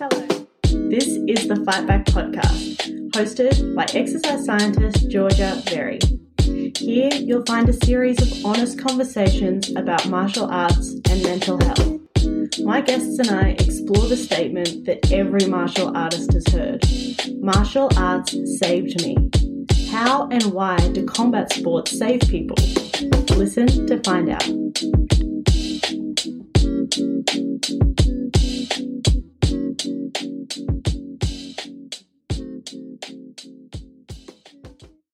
Hello. This is the Fight Back podcast, hosted by exercise scientist Georgia Berry. Here you'll find a series of honest conversations about martial arts and mental health. My guests and I explore the statement that every martial artist has heard martial arts saved me. How and why do combat sports save people? Listen to find out.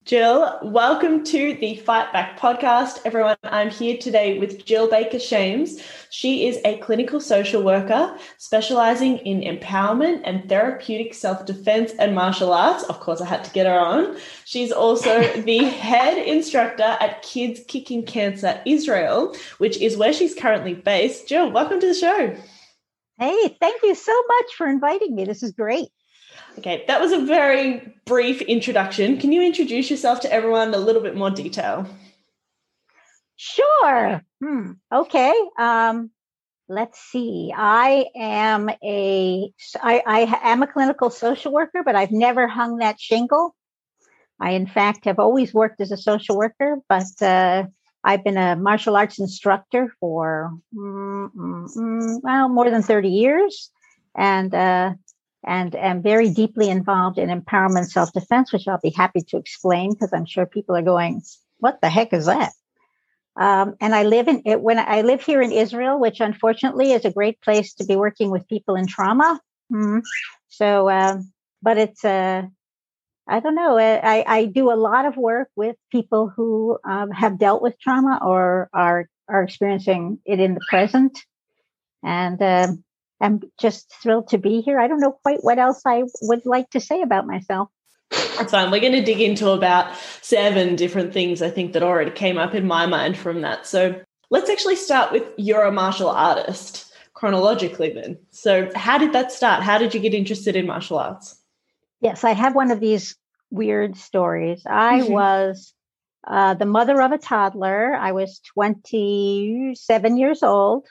Jill, welcome to the Fight Back podcast. Everyone, I'm here today with Jill Baker Shames. She is a clinical social worker specializing in empowerment and therapeutic self defense and martial arts. Of course, I had to get her on. She's also the head instructor at Kids Kicking Cancer Israel, which is where she's currently based. Jill, welcome to the show. Hey, thank you so much for inviting me. This is great. Okay, that was a very brief introduction. Can you introduce yourself to everyone in a little bit more detail? Sure. Hmm. Okay. Um, let's see. I am a I, I am a clinical social worker, but I've never hung that shingle. I, in fact, have always worked as a social worker, but uh, I've been a martial arts instructor for mm, mm, mm, well more than thirty years, and uh, and am very deeply involved in empowerment self defense, which I'll be happy to explain because I'm sure people are going, "What the heck is that?" Um, and I live in it when I live here in Israel, which unfortunately is a great place to be working with people in trauma. Mm-hmm. So, uh, but it's uh, I don't know. I, I do a lot of work with people who um, have dealt with trauma or are are experiencing it in the present, and um, I'm just thrilled to be here. I don't know quite what else I would like to say about myself. That's fine. We're going to dig into about seven different things I think that already came up in my mind from that. So let's actually start with you're a martial artist chronologically then. So how did that start? How did you get interested in martial arts? Yes, I have one of these weird stories. I was uh, the mother of a toddler. I was 27 years old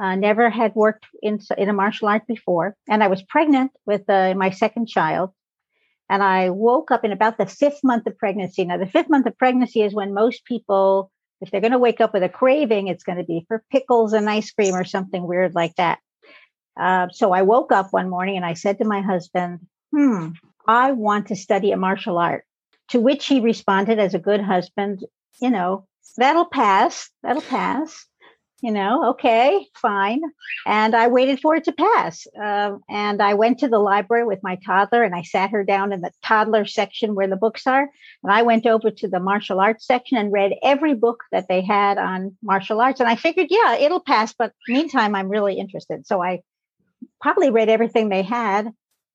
uh, never had worked in in a martial art before, and I was pregnant with uh, my second child. And I woke up in about the fifth month of pregnancy. Now, the fifth month of pregnancy is when most people, if they're going to wake up with a craving, it's going to be for pickles and ice cream or something weird like that. Uh, so I woke up one morning and I said to my husband, "Hmm, I want to study a martial art." To which he responded, as a good husband, "You know, that'll pass. That'll pass." You know, okay, fine. And I waited for it to pass. Uh, and I went to the library with my toddler and I sat her down in the toddler section where the books are. And I went over to the martial arts section and read every book that they had on martial arts. And I figured, yeah, it'll pass. But meantime, I'm really interested. So I probably read everything they had.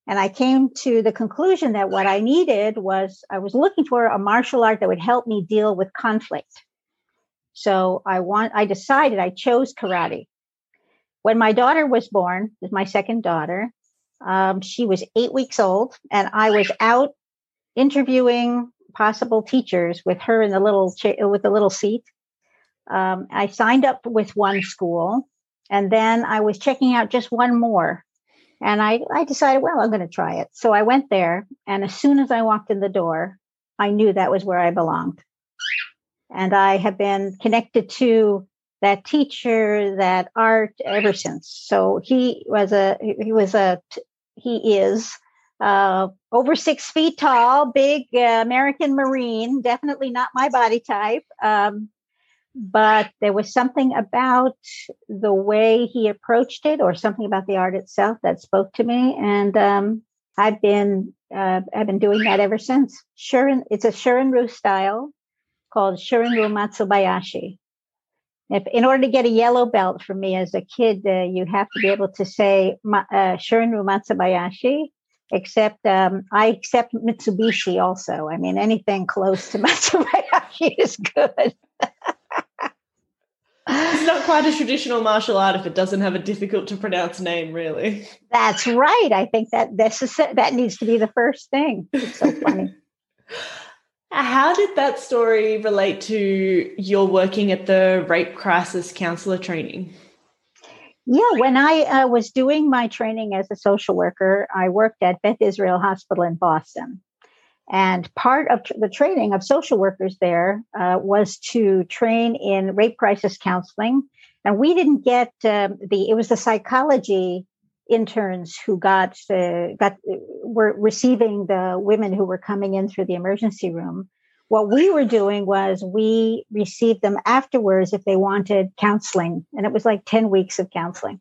And I came to the conclusion that what I needed was I was looking for a martial art that would help me deal with conflict so I want, I decided I chose karate. When my daughter was born, was my second daughter, um, she was eight weeks old, and I was out interviewing possible teachers with her in the little cha- with the little seat. Um, I signed up with one school, and then I was checking out just one more. And I, I decided, well, I'm going to try it. So I went there, and as soon as I walked in the door, I knew that was where I belonged and I have been connected to that teacher, that art ever since. So he was a he was a he is uh, over six feet tall, big uh, American Marine. Definitely not my body type. Um, but there was something about the way he approached it, or something about the art itself that spoke to me, and um, I've been uh, I've been doing that ever since. Shurin, it's a Shorin-ryu style called Shorin-ryu Matsubayashi. If, in order to get a yellow belt from me as a kid, uh, you have to be able to say uh, Shorin-ryu Matsubayashi, except um, I accept Mitsubishi also. I mean, anything close to Matsubayashi is good. it's not quite a traditional martial art if it doesn't have a difficult to pronounce name, really. That's right. I think that this is, that needs to be the first thing. It's so funny. How did that story relate to your working at the rape crisis counselor training? Yeah, when I uh, was doing my training as a social worker, I worked at Beth Israel Hospital in Boston. And part of the training of social workers there uh, was to train in rape crisis counseling. And we didn't get um, the, it was the psychology interns who got, uh, got, were receiving the women who were coming in through the emergency room. What we were doing was we received them afterwards if they wanted counseling. And it was like 10 weeks of counseling.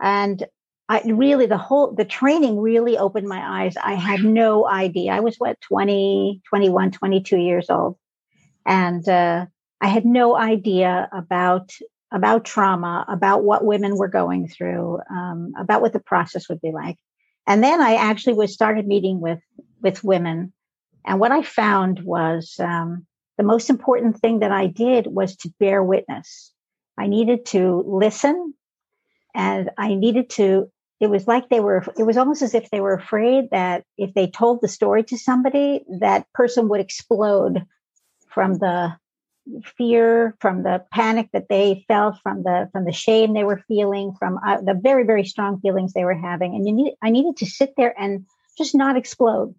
And I really, the whole, the training really opened my eyes. I had no idea. I was what, 20, 21, 22 years old. And, uh, I had no idea about about trauma, about what women were going through, um, about what the process would be like. And then I actually was started meeting with with women and what I found was um, the most important thing that I did was to bear witness. I needed to listen and I needed to, it was like they were, it was almost as if they were afraid that if they told the story to somebody, that person would explode from the fear from the panic that they felt from the from the shame they were feeling from uh, the very very strong feelings they were having. And you need i needed to sit there and just not explode.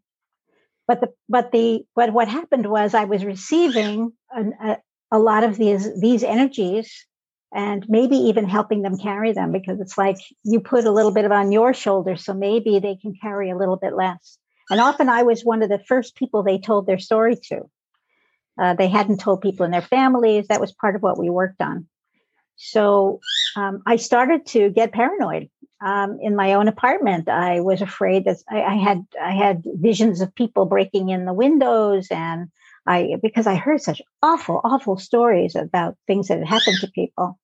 But the but the but what happened was I was receiving an, a, a lot of these these energies and maybe even helping them carry them because it's like you put a little bit of on your shoulder so maybe they can carry a little bit less. And often i was one of the first people they told their story to uh, they hadn't told people in their families that was part of what we worked on so um, I started to get paranoid um, in my own apartment. I was afraid that I, I, had I had visions of people breaking in the windows, and I because I heard such awful, awful stories about things that had happened to people.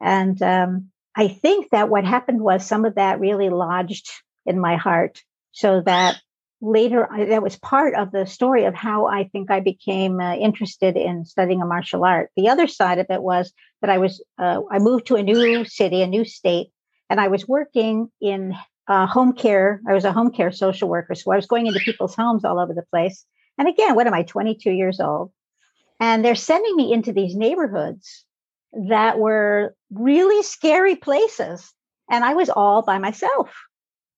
And um, I think that what happened was some of that really lodged in my heart, so that later I, that was part of the story of how I think I became uh, interested in studying a martial art. The other side of it was that I was uh, I moved to a new city, a new state, and I was working in uh, home care. I was a home care social worker, so I was going into people's homes all over the place. And again, what am I? Twenty two years old, and they're sending me into these neighborhoods that were really scary places, and I was all by myself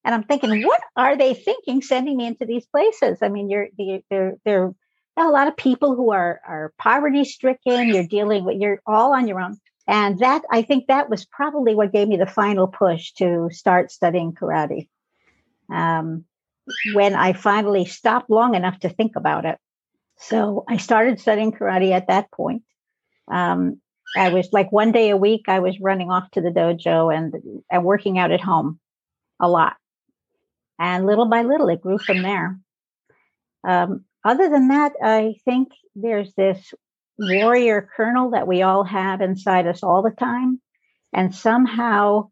and I'm thinking, what are they thinking sending me into these places? I mean, you're there there are a lot of people who are are poverty stricken. You're dealing with you're all on your own. And that I think that was probably what gave me the final push to start studying karate. Um, when I finally stopped long enough to think about it. So I started studying karate at that point. Um, I was like one day a week, I was running off to the dojo and, and working out at home a lot. And little by little, it grew from there. Um, other than that, I think there's this warrior kernel that we all have inside us all the time. And somehow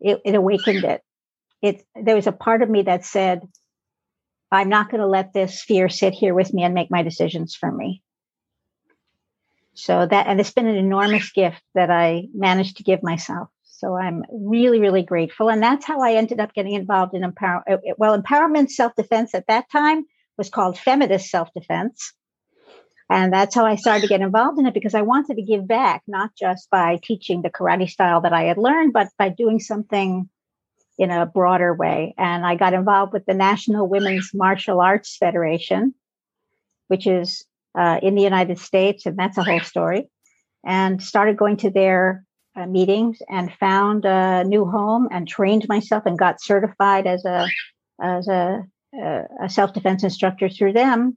it, it awakened it. It, there was a part of me that said, I'm not going to let this fear sit here with me and make my decisions for me. So that, and it's been an enormous gift that I managed to give myself. So I'm really, really grateful. And that's how I ended up getting involved in empower. Uh, uh, well, empowerment self defense at that time was called feminist self defense. And that's how I started to get involved in it because I wanted to give back, not just by teaching the karate style that I had learned, but by doing something in a broader way. And I got involved with the National Women's Martial Arts Federation, which is uh, in the United States, and that's a whole story. And started going to their uh, meetings and found a new home and trained myself and got certified as a as a, a self defense instructor through them,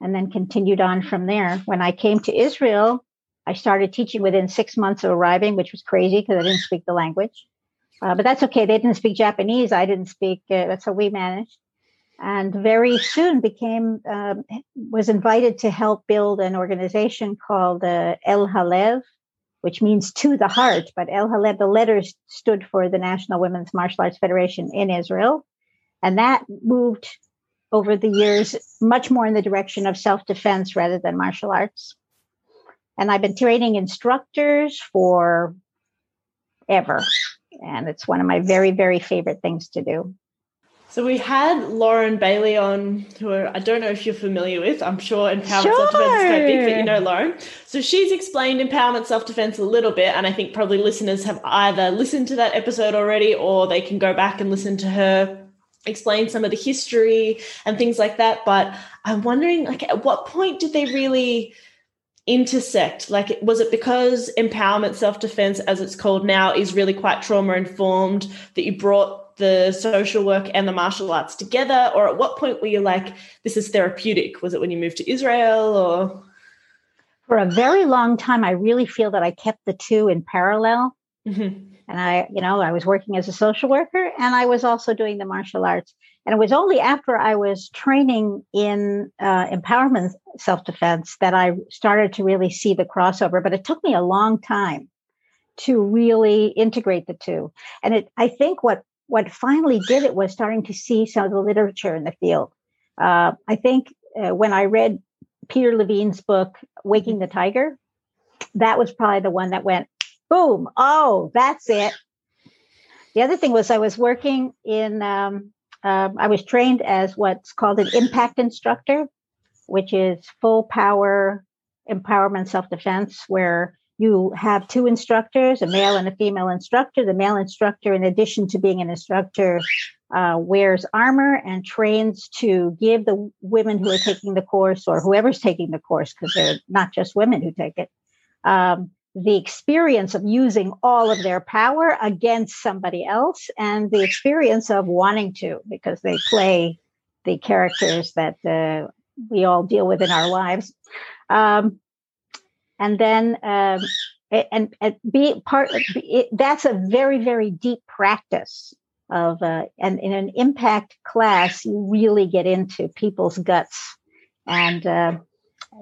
and then continued on from there. When I came to Israel, I started teaching within six months of arriving, which was crazy because I didn't speak the language. Uh, but that's okay. They didn't speak Japanese. I didn't speak. Uh, that's how we managed. And very soon became um, was invited to help build an organization called uh, El Halev, which means to the heart. But El Halev, the letters stood for the National Women's Martial Arts Federation in Israel. And that moved over the years much more in the direction of self defense rather than martial arts. And I've been training instructors for ever. And it's one of my very, very favorite things to do. So we had Lauren Bailey on, who I don't know if you're familiar with. I'm sure empowerment sure. self-defense is quite big, but you know Lauren. So she's explained empowerment self-defense a little bit, and I think probably listeners have either listened to that episode already, or they can go back and listen to her explain some of the history and things like that. But I'm wondering, like, at what point did they really intersect? Like, was it because empowerment self-defense, as it's called now, is really quite trauma informed that you brought the social work and the martial arts together? Or at what point were you like, this is therapeutic? Was it when you moved to Israel or? For a very long time, I really feel that I kept the two in parallel. Mm-hmm. And I, you know, I was working as a social worker and I was also doing the martial arts. And it was only after I was training in uh, empowerment self defense that I started to really see the crossover. But it took me a long time to really integrate the two. And it, I think what what finally did it was starting to see some of the literature in the field. Uh, I think uh, when I read Peter Levine's book, Waking the Tiger, that was probably the one that went, boom, oh, that's it. The other thing was I was working in, um, uh, I was trained as what's called an impact instructor, which is full power empowerment self defense, where you have two instructors, a male and a female instructor. The male instructor, in addition to being an instructor, uh, wears armor and trains to give the women who are taking the course or whoever's taking the course, because they're not just women who take it, um, the experience of using all of their power against somebody else and the experience of wanting to, because they play the characters that uh, we all deal with in our lives. Um, and then um, and, and be part it, that's a very very deep practice of uh, and in an impact class you really get into people's guts. And uh,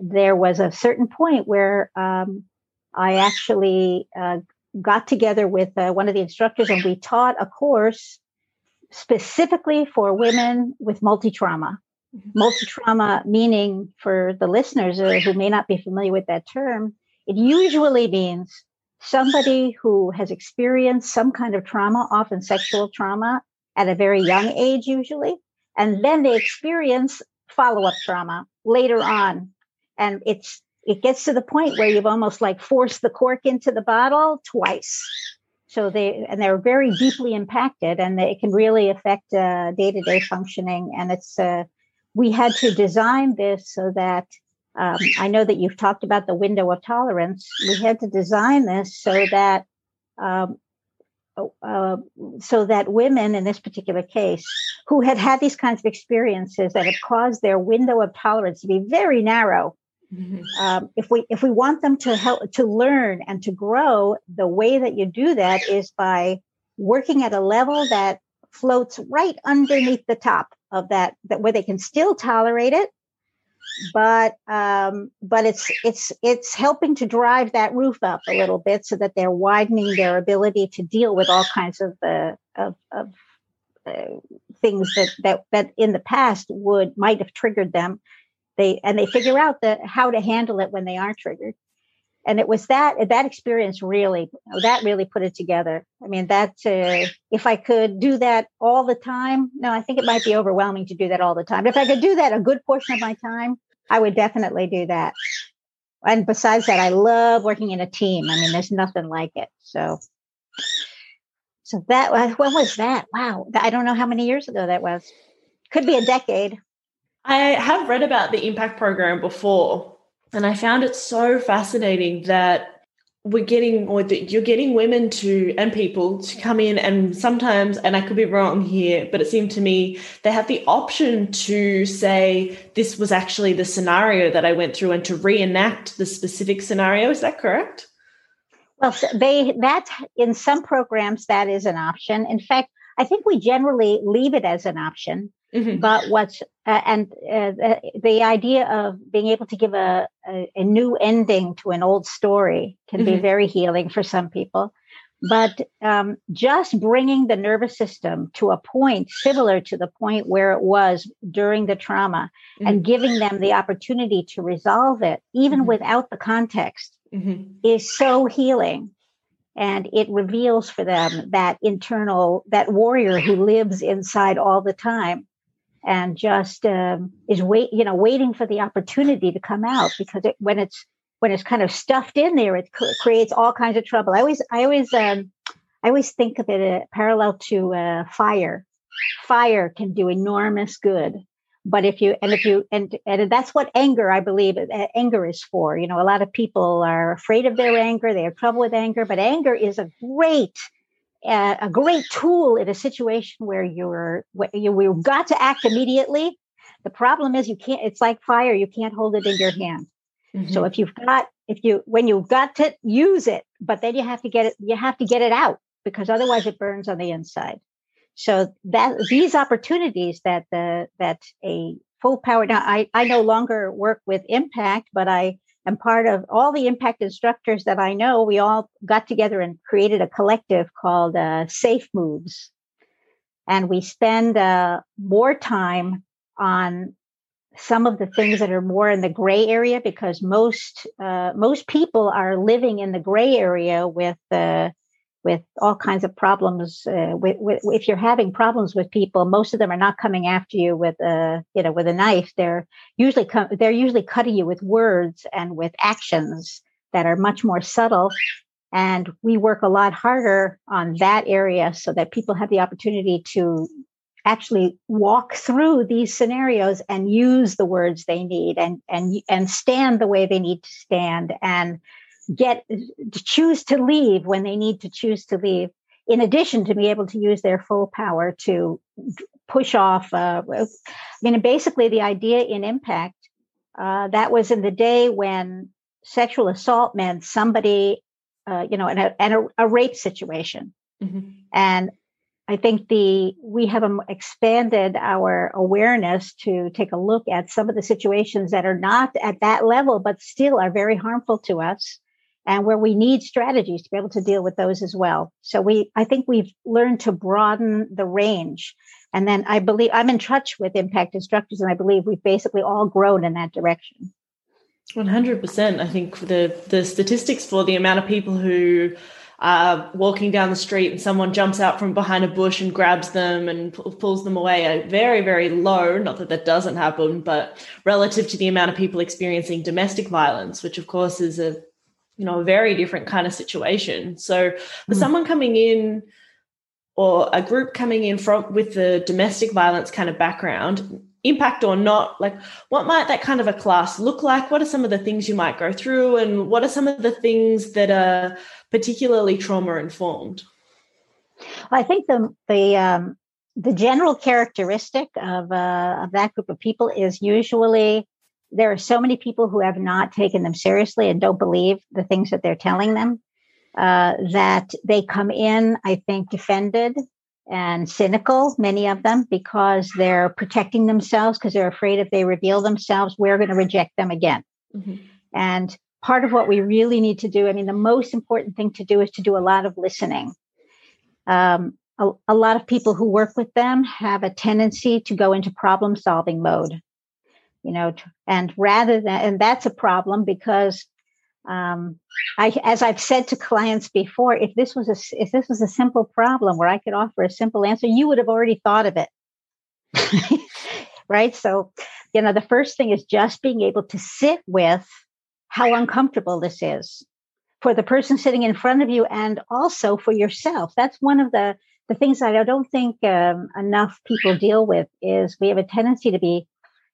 there was a certain point where um, i actually uh, got together with uh, one of the instructors and we taught a course specifically for women with multi-trauma Multi trauma, meaning for the listeners uh, who may not be familiar with that term, it usually means somebody who has experienced some kind of trauma, often sexual trauma, at a very young age, usually, and then they experience follow up trauma later on. And it's it gets to the point where you've almost like forced the cork into the bottle twice. So they and they're very deeply impacted, and it can really affect day to day functioning. And it's uh, we had to design this so that um, I know that you've talked about the window of tolerance. We had to design this so that um, uh, so that women in this particular case who had had these kinds of experiences that have caused their window of tolerance to be very narrow mm-hmm. um, if we if we want them to help to learn and to grow the way that you do that is by working at a level that floats right underneath the top of that that where they can still tolerate it but um, but it's it's it's helping to drive that roof up a little bit so that they're widening their ability to deal with all kinds of the of, of uh, things that that that in the past would might have triggered them. They and they figure out the how to handle it when they are triggered and it was that that experience really that really put it together. I mean that uh, if i could do that all the time no i think it might be overwhelming to do that all the time. But if i could do that a good portion of my time i would definitely do that. And besides that i love working in a team. I mean there's nothing like it. So so that when was that? Wow. I don't know how many years ago that was. Could be a decade. I have read about the impact program before and I found it so fascinating that we're getting or that you're getting women to and people to come in and sometimes and I could be wrong here but it seemed to me they have the option to say this was actually the scenario that I went through and to reenact the specific scenario. Is that correct? Well they that in some programs that is an option. In fact I think we generally leave it as an option Mm-hmm. But what's uh, and uh, the, the, idea of being able to give a, a, a new ending to an old story can mm-hmm. be very healing for some people. But um, just bringing the nervous system to a point similar to the point where it was during the trauma mm-hmm. and giving them the opportunity to resolve it, even mm-hmm. without the context, mm-hmm. is so healing and it reveals for them that internal that warrior who lives inside all the time and just um, is wait you know waiting for the opportunity to come out because it, when it's when it's kind of stuffed in there it creates all kinds of trouble. I always i always um, i always think of it uh, parallel to uh, fire. Fire can do enormous good but if you and if you and and that's what anger i believe uh, anger is for. You know a lot of people are afraid of their anger they have trouble with anger but anger is a great a great tool in a situation where you're you you've got to act immediately. The problem is you can't it's like fire you can't hold it in your hand. Mm-hmm. so if you've got if you when you've got to use it but then you have to get it you have to get it out because otherwise it burns on the inside. So that these opportunities that the that a full power now I, I no longer work with impact, but I am part of all the impact instructors that I know. We all got together and created a collective called uh, Safe Moves, and we spend uh, more time on some of the things that are more in the gray area because most uh, most people are living in the gray area with the with all kinds of problems. Uh, with, with, if you're having problems with people, most of them are not coming after you with a you know with a knife. They're usually com- they're usually cutting you with words and with actions that are much more subtle. And we work a lot harder on that area so that people have the opportunity to actually walk through these scenarios and use the words they need and and and stand the way they need to stand and get to choose to leave when they need to choose to leave in addition to be able to use their full power to push off uh, i mean basically the idea in impact uh, that was in the day when sexual assault meant somebody uh, you know and a, a rape situation mm-hmm. and i think the we have um, expanded our awareness to take a look at some of the situations that are not at that level but still are very harmful to us and where we need strategies to be able to deal with those as well. So we, I think we've learned to broaden the range. And then I believe I'm in touch with impact instructors, and I believe we've basically all grown in that direction. 100%. I think the, the statistics for the amount of people who are walking down the street and someone jumps out from behind a bush and grabs them and pulls them away are very, very low. Not that that doesn't happen, but relative to the amount of people experiencing domestic violence, which of course is a you know a very different kind of situation. So for mm. someone coming in or a group coming in from with the domestic violence kind of background impact or not like what might that kind of a class look like? What are some of the things you might go through? And what are some of the things that are particularly trauma informed? Well, i think the the um, the general characteristic of uh, of that group of people is usually there are so many people who have not taken them seriously and don't believe the things that they're telling them uh, that they come in, I think, defended and cynical, many of them, because they're protecting themselves because they're afraid if they reveal themselves, we're going to reject them again. Mm-hmm. And part of what we really need to do, I mean, the most important thing to do is to do a lot of listening. Um, a, a lot of people who work with them have a tendency to go into problem solving mode you know and rather than and that's a problem because um, I, as I've said to clients before, if this was a if this was a simple problem where I could offer a simple answer, you would have already thought of it, right? So, you know, the first thing is just being able to sit with how uncomfortable this is for the person sitting in front of you, and also for yourself. That's one of the the things that I don't think um, enough people deal with is we have a tendency to be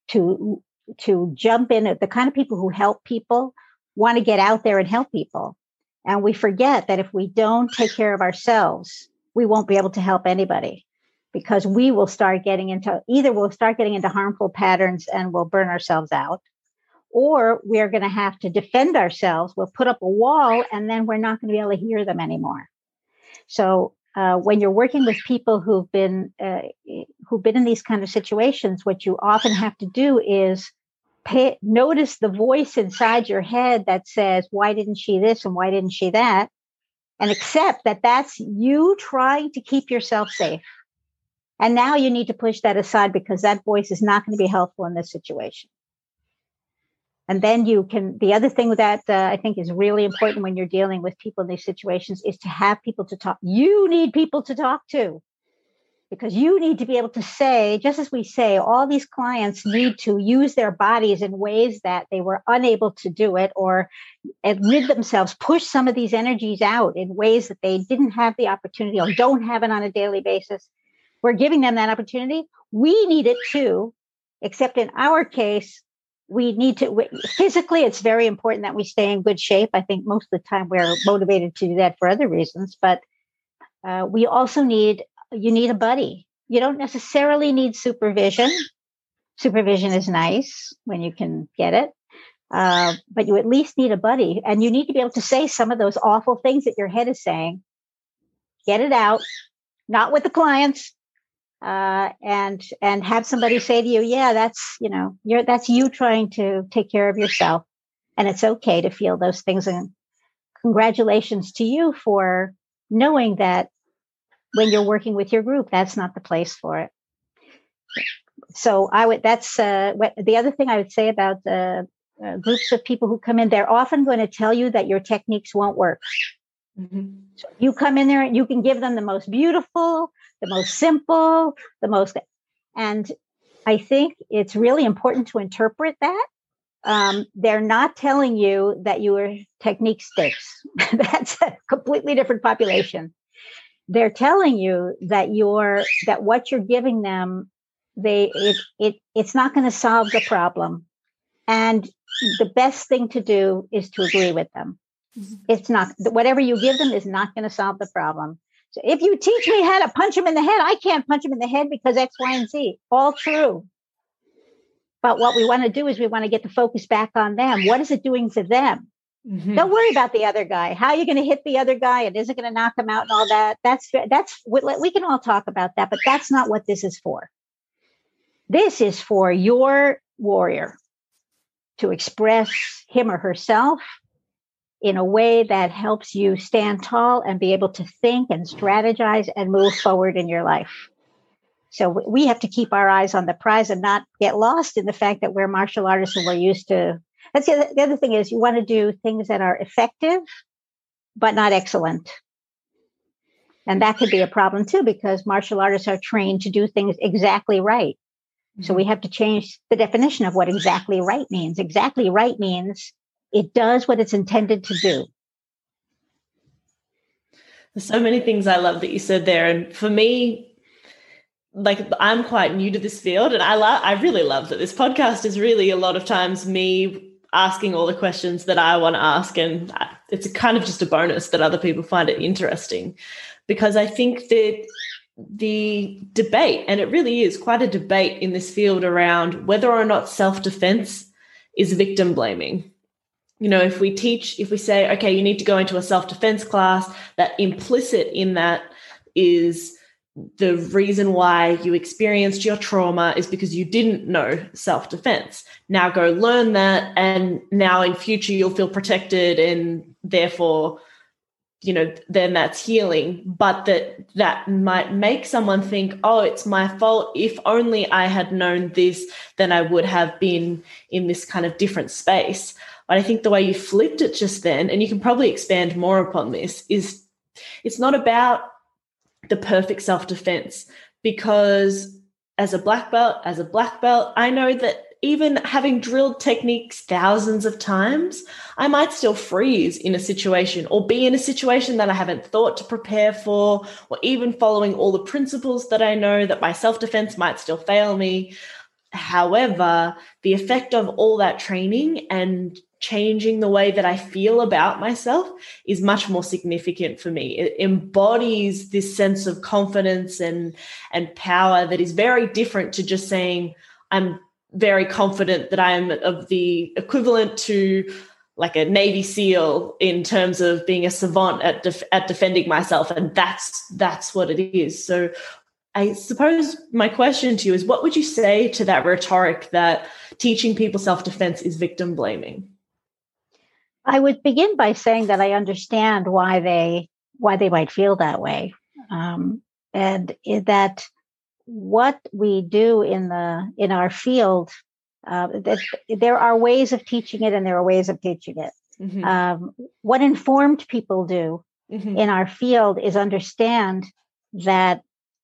to to jump in at the kind of people who help people want to get out there and help people. And we forget that if we don't take care of ourselves we won't be able to help anybody. Because we will start getting into either we'll start getting into harmful patterns and we'll burn ourselves out or we're going to have to defend ourselves. We'll put up a wall and then we're not going to be able to hear them anymore. So uh, when you're working with people who've been uh, who've been in these kind of situations, what you often have to do is pay, notice the voice inside your head that says, "Why didn't she this and why didn't she that?" and accept that that's you trying to keep yourself safe. And now you need to push that aside because that voice is not going to be helpful in this situation. And then you can the other thing that uh, i think is really important when you're dealing with people in these situations is to have people to talk you need people to talk to. Because you need to be able to say just as we say all these clients need to use their bodies in ways that they were unable to do it or rid themselves push some of these energies out in ways that they didn't have the opportunity or don't have it on a daily basis. We're giving them that opportunity. We need it too except in our case we need to physically it's very important that we stay in good shape. I think most of the time we're motivated to do that for other reasons but uh, we also need you need a buddy. You don't necessarily need supervision. Supervision is nice when you can get it uh, but you at least need a buddy and you need to be able to say some of those awful things that your head is saying. Get it out. Not with the clients uh, and and have somebody say to you, "Yeah, that's you know, you're that's you trying to take care of yourself, and it's okay to feel those things." And congratulations to you for knowing that when you're working with your group, that's not the place for it. So I would. That's uh, what the other thing I would say about the uh, groups of people who come in. They're often going to tell you that your techniques won't work. Mm-hmm. So you come in there and you can give them the most beautiful, the most simple, the most. And I think it's really important to interpret that. Um, they're not telling you that your technique sticks. That's a completely different population. They're telling you that you're that what you're giving them, they it it it's not going to solve the problem. And the best thing to do is to agree with them. Mm-hmm. It's not whatever you give them is not going to solve the problem. If you teach me how to punch him in the head, I can't punch him in the head because X, Y, and Z. All true. But what we want to do is we want to get the focus back on them. What is it doing to them? Mm-hmm. Don't worry about the other guy. How are you going to hit the other guy? And is it going to knock him out and all that? That's that's we can all talk about that, but that's not what this is for. This is for your warrior to express him or herself in a way that helps you stand tall and be able to think and strategize and move forward in your life. So we have to keep our eyes on the prize and not get lost in the fact that we're martial artists and we're used to. That's the other, the other thing is you want to do things that are effective, but not excellent. And that could be a problem too, because martial artists are trained to do things exactly right. So mm-hmm. we have to change the definition of what exactly right means. Exactly right means it does what it's intended to do. There's so many things I love that you said there. And for me, like I'm quite new to this field and I love I really love that this podcast is really a lot of times me asking all the questions that I want to ask and it's kind of just a bonus that other people find it interesting because I think that the debate and it really is quite a debate in this field around whether or not self-defense is victim blaming you know if we teach if we say okay you need to go into a self-defense class that implicit in that is the reason why you experienced your trauma is because you didn't know self-defense. Now go learn that and now in future you'll feel protected and therefore you know then that's healing. But that that might make someone think oh it's my fault. If only i had known this then i would have been in this kind of different space but I think the way you flipped it just then, and you can probably expand more upon this, is it's not about the perfect self defense because as a black belt, as a black belt, I know that even having drilled techniques thousands of times, I might still freeze in a situation or be in a situation that I haven't thought to prepare for, or even following all the principles that I know that my self defense might still fail me. However, the effect of all that training and changing the way that I feel about myself is much more significant for me. It embodies this sense of confidence and and power that is very different to just saying I'm very confident that I am of the equivalent to like a Navy SEAL in terms of being a savant at def- at defending myself, and that's that's what it is. So, I suppose my question to you is, what would you say to that rhetoric that teaching people self defense is victim blaming? I would begin by saying that I understand why they why they might feel that way, um, and that what we do in the in our field uh, that there are ways of teaching it and there are ways of teaching it. Mm-hmm. Um, what informed people do mm-hmm. in our field is understand that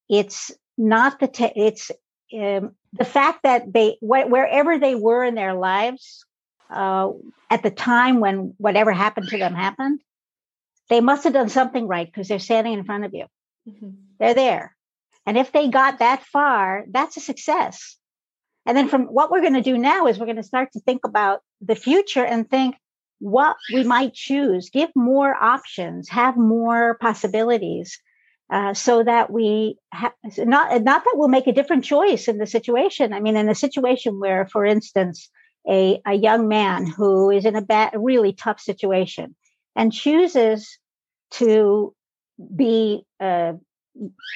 it's not the te- it's um, the fact that they wh- wherever they were in their lives uh, at the time when whatever happened to them happened, they must have done something right because they're standing in front of you. Mm-hmm. They're there. And if they got that far, that's a success. And then from what we're going to do now is we're going to start to think about the future and think what we might choose, give more options, have more possibilities. Uh, so that we have not not that we'll make a different choice in the situation. I mean, in a situation where, for instance, a, a young man who is in a bad, really tough situation and chooses to be uh,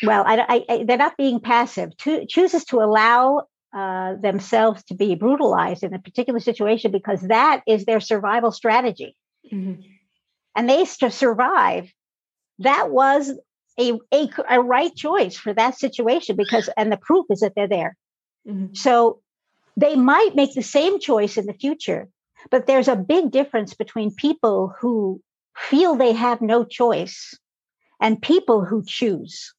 well, I, I, they're not being passive. To, chooses to allow uh, themselves to be brutalized in a particular situation because that is their survival strategy, mm-hmm. and they to survive. That was a, a, a right choice for that situation because, and the proof is that they're there. Mm-hmm. So they might make the same choice in the future, but there's a big difference between people who feel they have no choice and people who choose.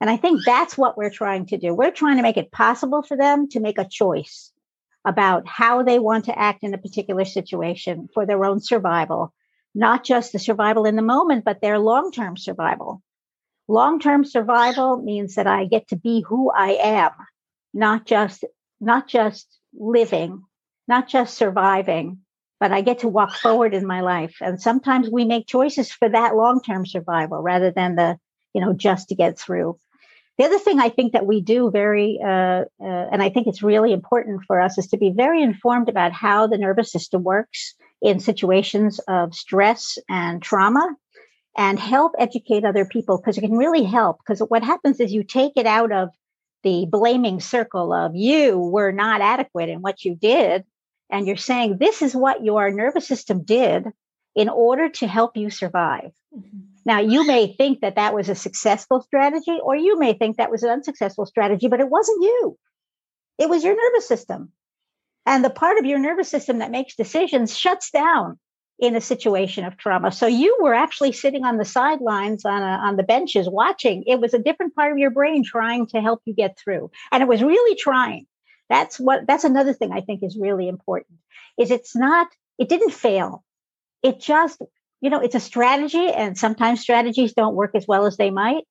And I think that's what we're trying to do. We're trying to make it possible for them to make a choice about how they want to act in a particular situation for their own survival, not just the survival in the moment, but their long term survival. Long term survival means that I get to be who I am, not just, not just living, not just surviving, but I get to walk forward in my life. And sometimes we make choices for that long term survival rather than the, you know, just to get through. The other thing I think that we do very, uh, uh, and I think it's really important for us, is to be very informed about how the nervous system works in situations of stress and trauma and help educate other people because it can really help. Because what happens is you take it out of the blaming circle of you were not adequate in what you did and you're saying this is what your nervous system did in order to help you survive. Mm-hmm. Now, you may think that that was a successful strategy, or you may think that was an unsuccessful strategy, but it wasn't you. It was your nervous system. And the part of your nervous system that makes decisions shuts down in a situation of trauma. So you were actually sitting on the sidelines on, a, on the benches watching. It was a different part of your brain trying to help you get through. And it was really trying. That's what that's another thing I think is really important. Is it's not it didn't fail. It just, you know, it's a strategy and sometimes strategies don't work as well as they might.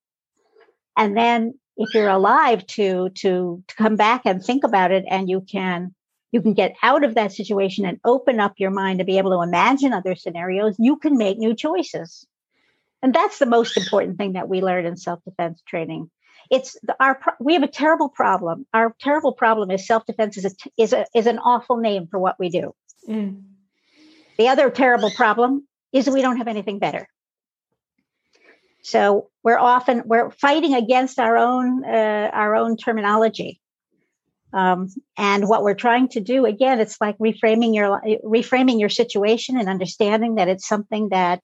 And then if you're alive to to to come back and think about it and you can you can get out of that situation and open up your mind to be able to imagine other scenarios, you can make new choices. And that's the most important thing that we learn in self-defense training it's the, our we have a terrible problem. Our terrible problem is self defense is a is a is an awful name for what we do. Mm. The other terrible problem is we don't have anything better. So we're often we're fighting against our own uh, our own terminology. Um, and what we're trying to do again, it's like reframing your reframing your situation and understanding that it's something that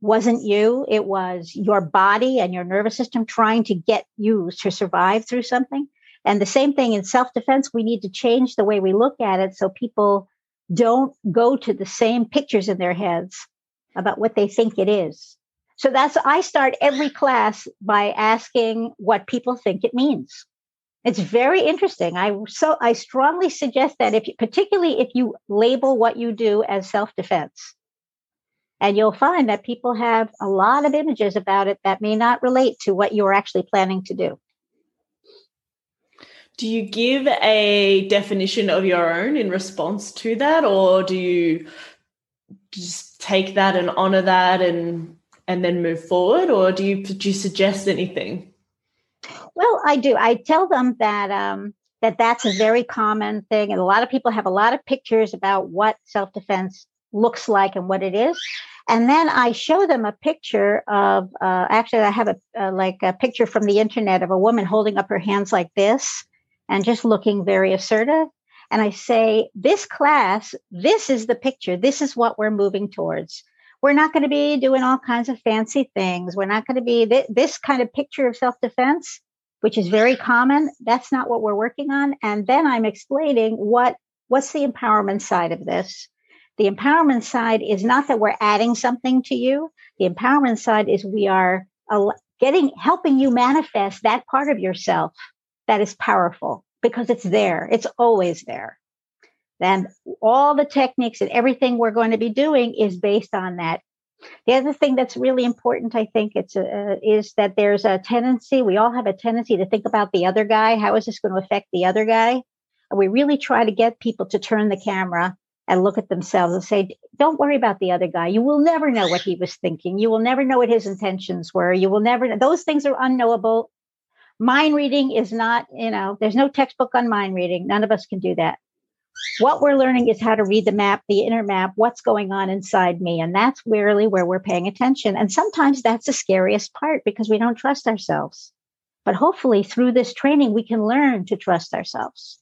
wasn't you. It was your body and your nervous system trying to get you to survive through something. And the same thing in self defense, we need to change the way we look at it so people don't go to the same pictures in their heads about what they think it is. So that's, I start every class by asking what people think it means. It's very interesting. I so I strongly suggest that if you, particularly if you label what you do as self defense, and you'll find that people have a lot of images about it that may not relate to what you're actually planning to do. Do you give a definition of your own in response to that, or do you just take that and honor that and and then move forward, or do you do you suggest anything? Well, I do. I tell them that um, that that's a very common thing, and a lot of people have a lot of pictures about what self defense looks like and what it is. And then I show them a picture of, uh, actually, I have a uh, like a picture from the internet of a woman holding up her hands like this and just looking very assertive. And I say, this class, this is the picture. This is what we're moving towards. We're not going to be doing all kinds of fancy things. We're not going to be th- this kind of picture of self defense, which is very common. That's not what we're working on. And then I'm explaining what what's the empowerment side of this? The empowerment side is not that we're adding something to you. The empowerment side is we are getting, helping you manifest that part of yourself that is powerful because it's there. It's always there. And all the techniques and everything we're going to be doing is based on that. The other thing that's really important, I think, it's uh, is that there's a tendency. We all have a tendency to think about the other guy. How is this going to affect the other guy? And we really try to get people to turn the camera and look at themselves and say, don't worry about the other guy. You will never know what he was thinking. You will never know what his intentions were. You will never know. Those things are unknowable. Mind reading is not, you know, there's no textbook on mind reading. None of us can do that. What we're learning is how to read the map, the inner map, what's going on inside me. And that's really where we're paying attention. And sometimes that's the scariest part because we don't trust ourselves. But hopefully through this training, we can learn to trust ourselves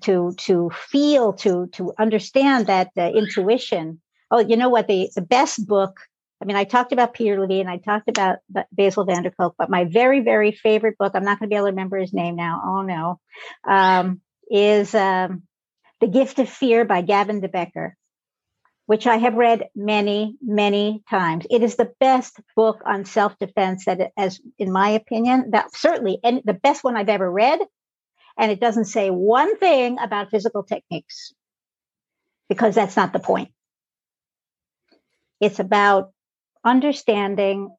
to to feel to to understand that uh, intuition oh you know what the the best book i mean i talked about peter levine i talked about Bessel van der Kolk but my very very favorite book i'm not going to be able to remember his name now oh no um, is um, the gift of fear by gavin de becker which i have read many many times it is the best book on self-defense that as in my opinion that certainly and the best one i've ever read and it doesn't say one thing about physical techniques because that's not the point. It's about understanding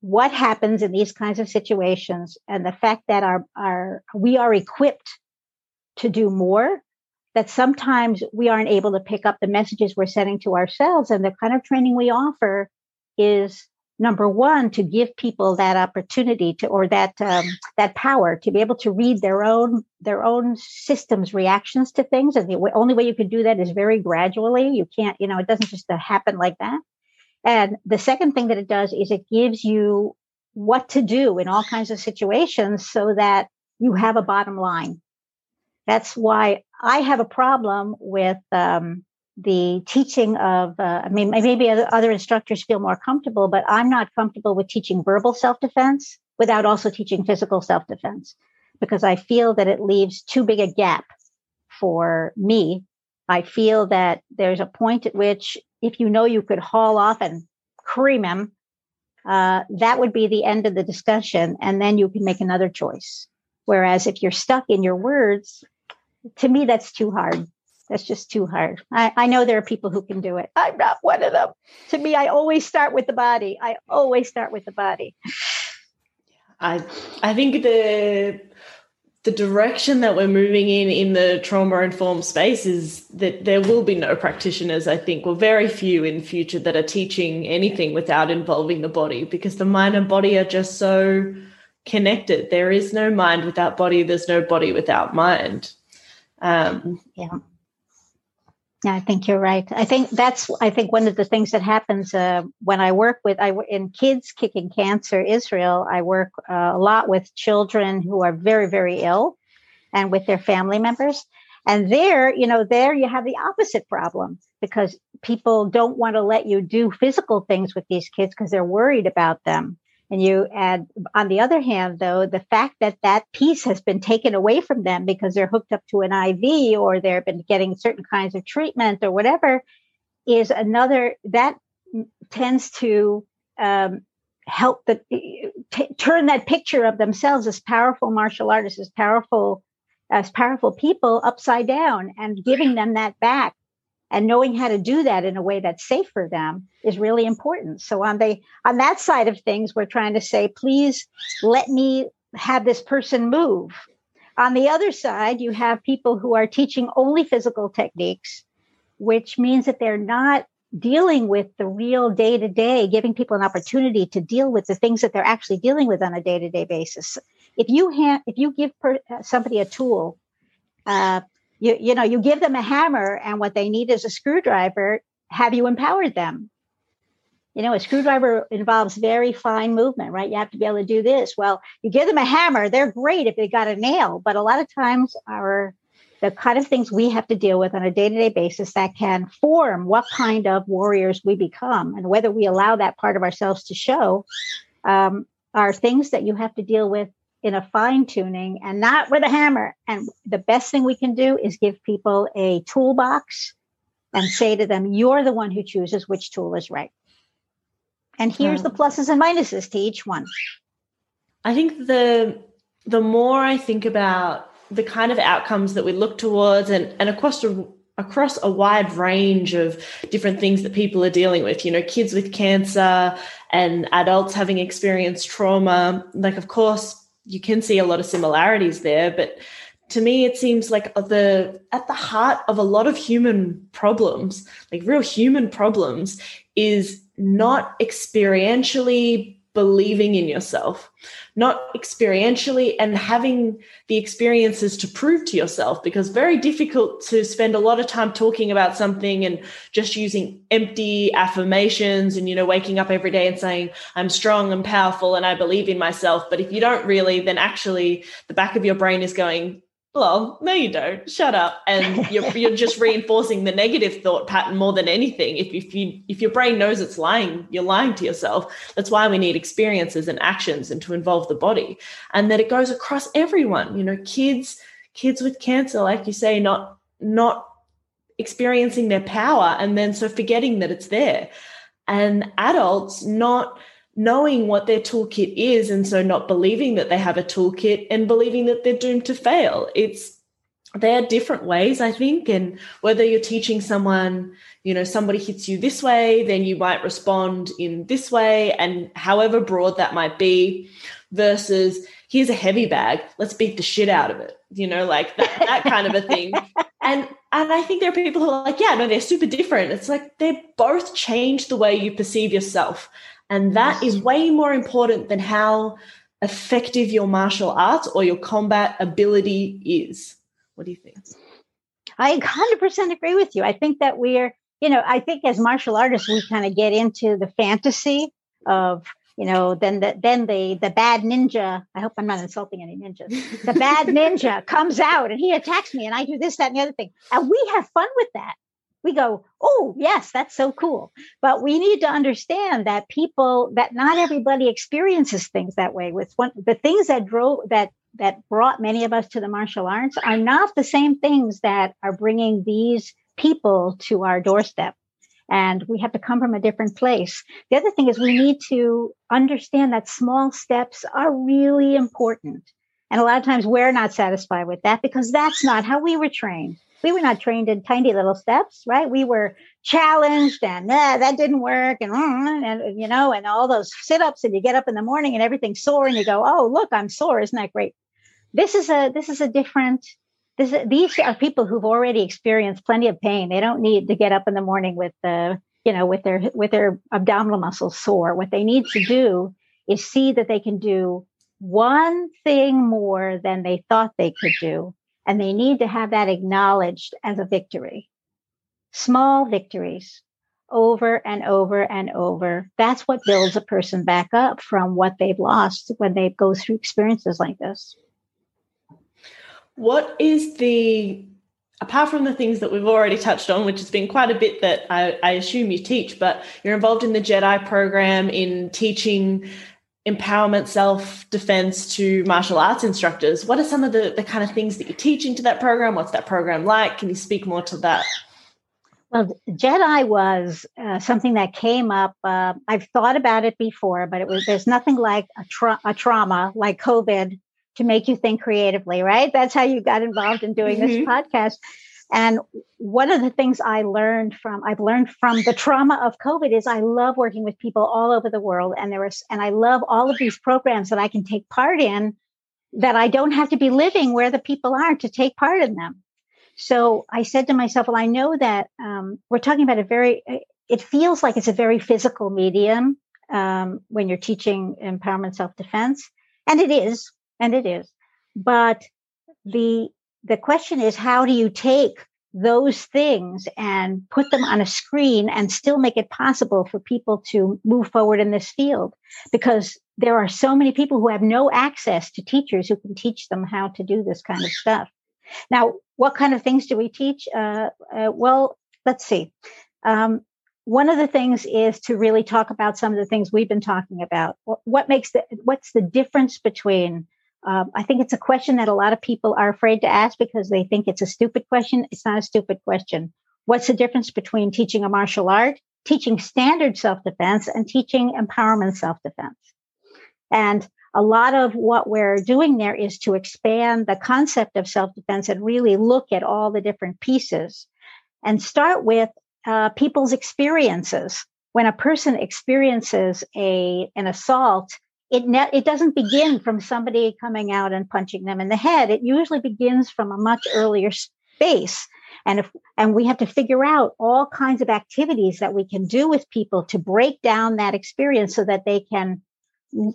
what happens in these kinds of situations and the fact that our, our we are equipped to do more that sometimes we aren't able to pick up the messages we're sending to ourselves and the kind of training we offer is number one to give people that opportunity to or that um, that power to be able to read their own their own systems reactions to things and the only way you can do that is very gradually. You can't you know it doesn't just happen like that. And the second thing that it does is it gives you what to do in all kinds of situations so that you have a bottom line. That's why i have a problem with um, the teaching of uh, i mean maybe other instructors feel more comfortable but i'm not comfortable with teaching verbal self-defense without also teaching physical self-defense because i feel that it leaves too big a gap for me. I feel that there's a point at which if you know you could haul off and cream him uh, that would be the end of the discussion and then you can make another choice. Whereas if you're stuck in your words to me that's too hard that's just too hard. I, I know there are people who can do it. I'm not one of them. To me, I always start with the body. I always start with the body. I I think the the direction that we're moving in in the trauma informed space is that there will be no practitioners i think or very few in future that are teaching anything without involving the body because the mind and body are just so connected there is no mind without body there's no body without mind um, yeah yeah, I think you're right. I think that's I think one of the things that happens uh, when I work with I in Kids Kicking Cancer Israel. I work uh, a lot with children who are very very ill, and with their family members. And there, you know, there you have the opposite problem because people don't want to let you do physical things with these kids because they're worried about them. And you add, on the other hand, though, the fact that that piece has been taken away from them because they're hooked up to an IV or they've been getting certain kinds of treatment or whatever is another that tends to um, help the t- turn that picture of themselves as powerful martial artists, as powerful as powerful people upside down and giving them that back and knowing how to do that in a way that's safe for them is really important. So on the on that side of things we're trying to say please let me have this person move. On the other side you have people who are teaching only physical techniques which means that they're not dealing with the real day to day giving people an opportunity to deal with the things that they're actually dealing with on a day to day basis. If you have if you give per, somebody a tool uh, you you know you give them a hammer and what they need is a screwdriver. Have you empowered them? You know a screwdriver involves very fine movement right? You have to be able to do this. Well you give them a hammer they're great if they got a nail but a lot of times our the kind of things we have to deal with on a day-to-day basis that can form what kind of warriors we become and whether we allow that part of ourselves to show um, are things that you have to deal with in a fine tuning and not with a hammer. And the best thing we can do is give people a toolbox and say to them, you're the one who chooses which tool is right. And here's the pluses and minuses to each one. I think the the more I think about the kind of outcomes that we look towards and, and across a, across a wide range of different things that people are dealing with, you know, kids with cancer and adults having experienced trauma, like of course you can see a lot of similarities there, but to me it seems like the at the heart of a lot of human problems, like real human problems is not experientially believing in yourself, not experientially and having the experiences to prove to yourself because very difficult to spend a lot of time talking about something and just using empty affirmations and you know waking up every day and saying I'm strong and powerful and I believe in myself. But if you don't really then actually the back of your brain is going well, no, you don't. Shut up. And you're, you're just reinforcing the negative thought pattern more than anything. If, if you if your brain knows it's lying, you're lying to yourself. That's why we need experiences and actions and to involve the body. And that it goes across everyone. You know, kids, kids with cancer, like you say, not not experiencing their power and then so forgetting that it's there. And adults not knowing what their toolkit is and so not believing that they have a toolkit and believing that they're doomed to fail. It's there are different ways i think and whether you're teaching someone you know somebody hits you this way then you might respond in this way and however broad that might be versus here's a heavy bag let's beat the shit out of it you know like that, that kind of a thing. And and i think there are people who are like yeah no they're super different. It's like they both change the way you perceive yourself and that is way more important than how effective your martial arts or your combat ability is. What do you think? I 100% agree with you. I think that we're, you know, I think as martial artists, we kind of get into the fantasy of, you know, then the then the the bad ninja. I hope I'm not insulting any ninjas. The bad ninja comes out and he attacks me, and I do this, that, and the other thing, and we have fun with that we go, oh, yes, that's so cool. But we need to understand that people, that not everybody experiences things that way. With one, the things that drove, that, that brought many of us to the martial arts are not the same things that are bringing these people to our doorstep. And we have to come from a different place. The other thing is we need to understand that small steps are really important. And a lot of times we're not satisfied with that because that's not how we were trained we were not trained in tiny little steps, right? We were challenged and eh, that didn't work and, mm, and, you know, and all those sit ups and you get up in the morning and everything's sore and you go, oh, look, I'm sore. Isn't that great? This is a, this is a different, this, these are people who've already experienced plenty of pain. They don't need to get up in the morning with the, you know, with their, with their abdominal muscles sore. What they need to do is see that they can do one thing more than they thought they could do and they need to have that acknowledged as a victory. Small victories over and over and over. That's what builds a person back up from what they've lost when they go through experiences like this. What is the, apart from the things that we've already touched on, which has been quite a bit that I, I assume you teach, but you're involved in the Jedi program in teaching empowerment self defense to martial arts instructors. What are some of the, the kind of things that you're teaching to that program? What's that program like? Can you speak more to that? Well jedi was uh, something that came up uh, i've thought about it before but it was there's nothing like a, tra- a trauma like covid to make you think creatively right? That's how you got involved in doing mm-hmm. this podcast and one of the things I learned from I've learned from the trauma of COVID is I love working with people all over the world, and there was and I love all of these programs that I can take part in that I don't have to be living where the people are to take part in them. So I said to myself, well, I know that um, we're talking about a very it feels like it's a very physical medium um, when you're teaching empowerment self defense, and it is, and it is, but the the question is how do you take those things and put them on a screen and still make it possible for people to move forward in this field? Because there are so many people who have no access to teachers who can teach them how to do this kind of stuff. Now what kind of things do we teach? Uh, uh, well let's see. Um, one of the things is to really talk about some of the things we've been talking about. What makes the what's the difference between um, I think it's a question that a lot of people are afraid to ask because they think it's a stupid question. It's not a stupid question. What's the difference between teaching a martial art, teaching standard self defense, and teaching empowerment self defense? And a lot of what we're doing there is to expand the concept of self defense and really look at all the different pieces and start with uh, people's experiences. When a person experiences a an assault, it ne- it doesn't begin from somebody coming out and punching them in the head. It usually begins from a much earlier space. And if and we have to figure out all kinds of activities that we can do with people to break down that experience so that they can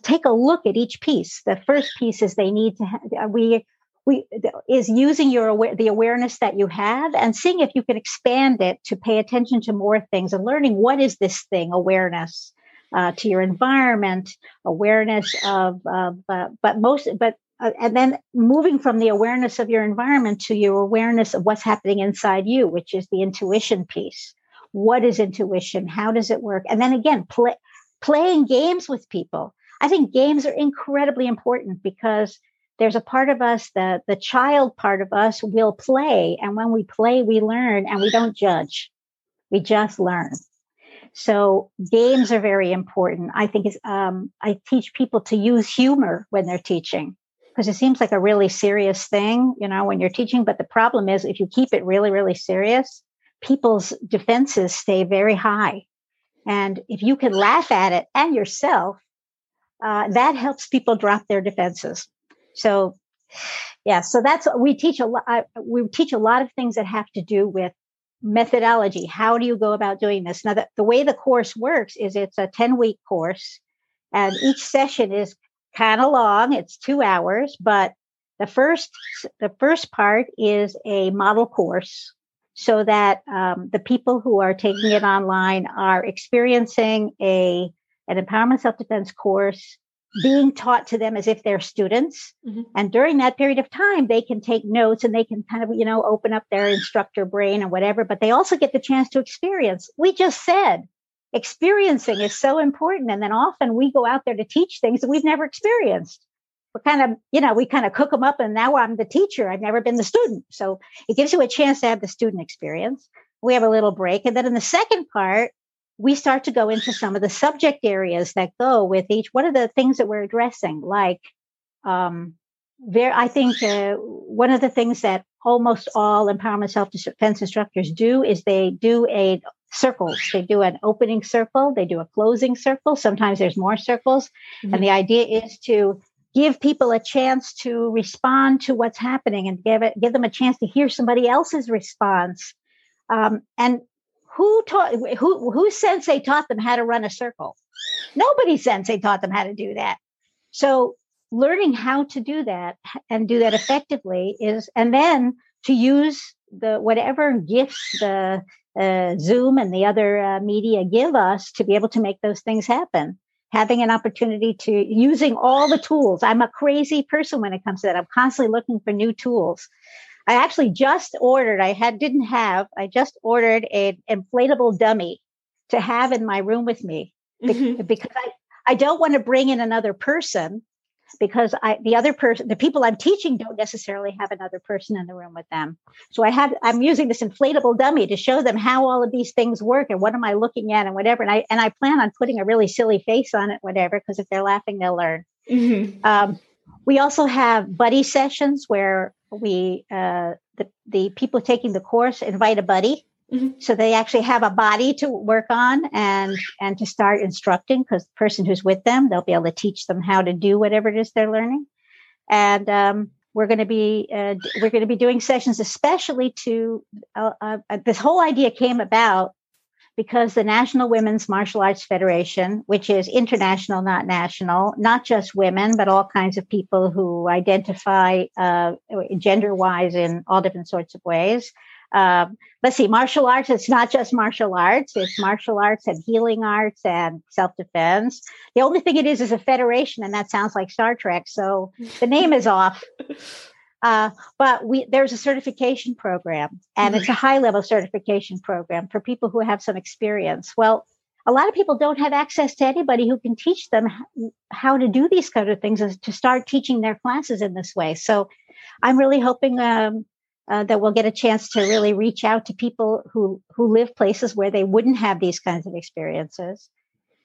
take a look at each piece. The first piece is they need to have, we we is using your aware, the awareness that you have and seeing if you can expand it to pay attention to more things and learning what is this thing awareness uh, to your environment, awareness of, of uh, but most, but uh, and then moving from the awareness of your environment to your awareness of what's happening inside you, which is the intuition piece. What is intuition? How does it work? And then again, play, playing games with people. I think games are incredibly important because there's a part of us that the child part of us will play. And when we play, we learn and we don't judge. We just learn. So games are very important. I think um, I teach people to use humor when they're teaching because it seems like a really serious thing, you know, when you're teaching. But the problem is if you keep it really, really serious, people's defenses stay very high. And if you can laugh at it and yourself, uh, that helps people drop their defenses. So, yeah, so that's we teach a lot. We teach a lot of things that have to do with methodology. How do you go about doing this? Now, the, the way the course works is it's a 10 week course and each session is kind of long. It's two hours, but the first, the first part is a model course so that um, the people who are taking it online are experiencing a, an empowerment self-defense course being taught to them as if they're students. Mm-hmm. And during that period of time, they can take notes and they can kind of, you know, open up their instructor brain and whatever, but they also get the chance to experience. We just said experiencing is so important. And then often we go out there to teach things that we've never experienced. We're kind of, you know, we kind of cook them up and now I'm the teacher. I've never been the student. So it gives you a chance to have the student experience. We have a little break. And then in the second part, we start to go into some of the subject areas that go with each. What are the things that we're addressing? Like, um, there, I think uh, one of the things that almost all empowerment self-defense instructors do is they do a circles. They do an opening circle, they do a closing circle. Sometimes there's more circles, mm-hmm. and the idea is to give people a chance to respond to what's happening and give it give them a chance to hear somebody else's response. Um, and who taught who who sensei taught them how to run a circle? Nobody sensei taught them how to do that. So learning how to do that and do that effectively is and then to use the whatever gifts the uh, Zoom and the other uh, media give us to be able to make those things happen. Having an opportunity to using all the tools. I'm a crazy person when it comes to that. I'm constantly looking for new tools. I actually just ordered, I had didn't have, I just ordered an inflatable dummy to have in my room with me mm-hmm. because I, I don't want to bring in another person because I the other person the people I'm teaching don't necessarily have another person in the room with them. So I have I'm using this inflatable dummy to show them how all of these things work and what am I looking at and whatever. And I and I plan on putting a really silly face on it, whatever, because if they're laughing, they'll learn. Mm-hmm. Um, we also have buddy sessions where we uh, the the people taking the course invite a buddy, mm-hmm. so they actually have a body to work on and and to start instructing because the person who's with them they'll be able to teach them how to do whatever it is they're learning, and um, we're going to be uh, we're going to be doing sessions especially to uh, uh, this whole idea came about because the National Women's Martial Arts Federation, which is international, not national, not just women, but all kinds of people who identify uh, gender wise in all different sorts of ways. Uh, let's see, martial arts, it's not just martial arts, it's martial arts and healing arts and self defense. The only thing it is is a federation, and that sounds like Star Trek. So the name is off. Uh, but we there's a certification program, and it's a mm-hmm. high level certification program for people who have some experience. Well, a lot of people don't have access to anybody who can teach them how to do these kind of things and to start teaching their classes in this way. So I'm really hoping um, uh, that we'll get a chance to really reach out to people who who live places where they wouldn't have these kinds of experiences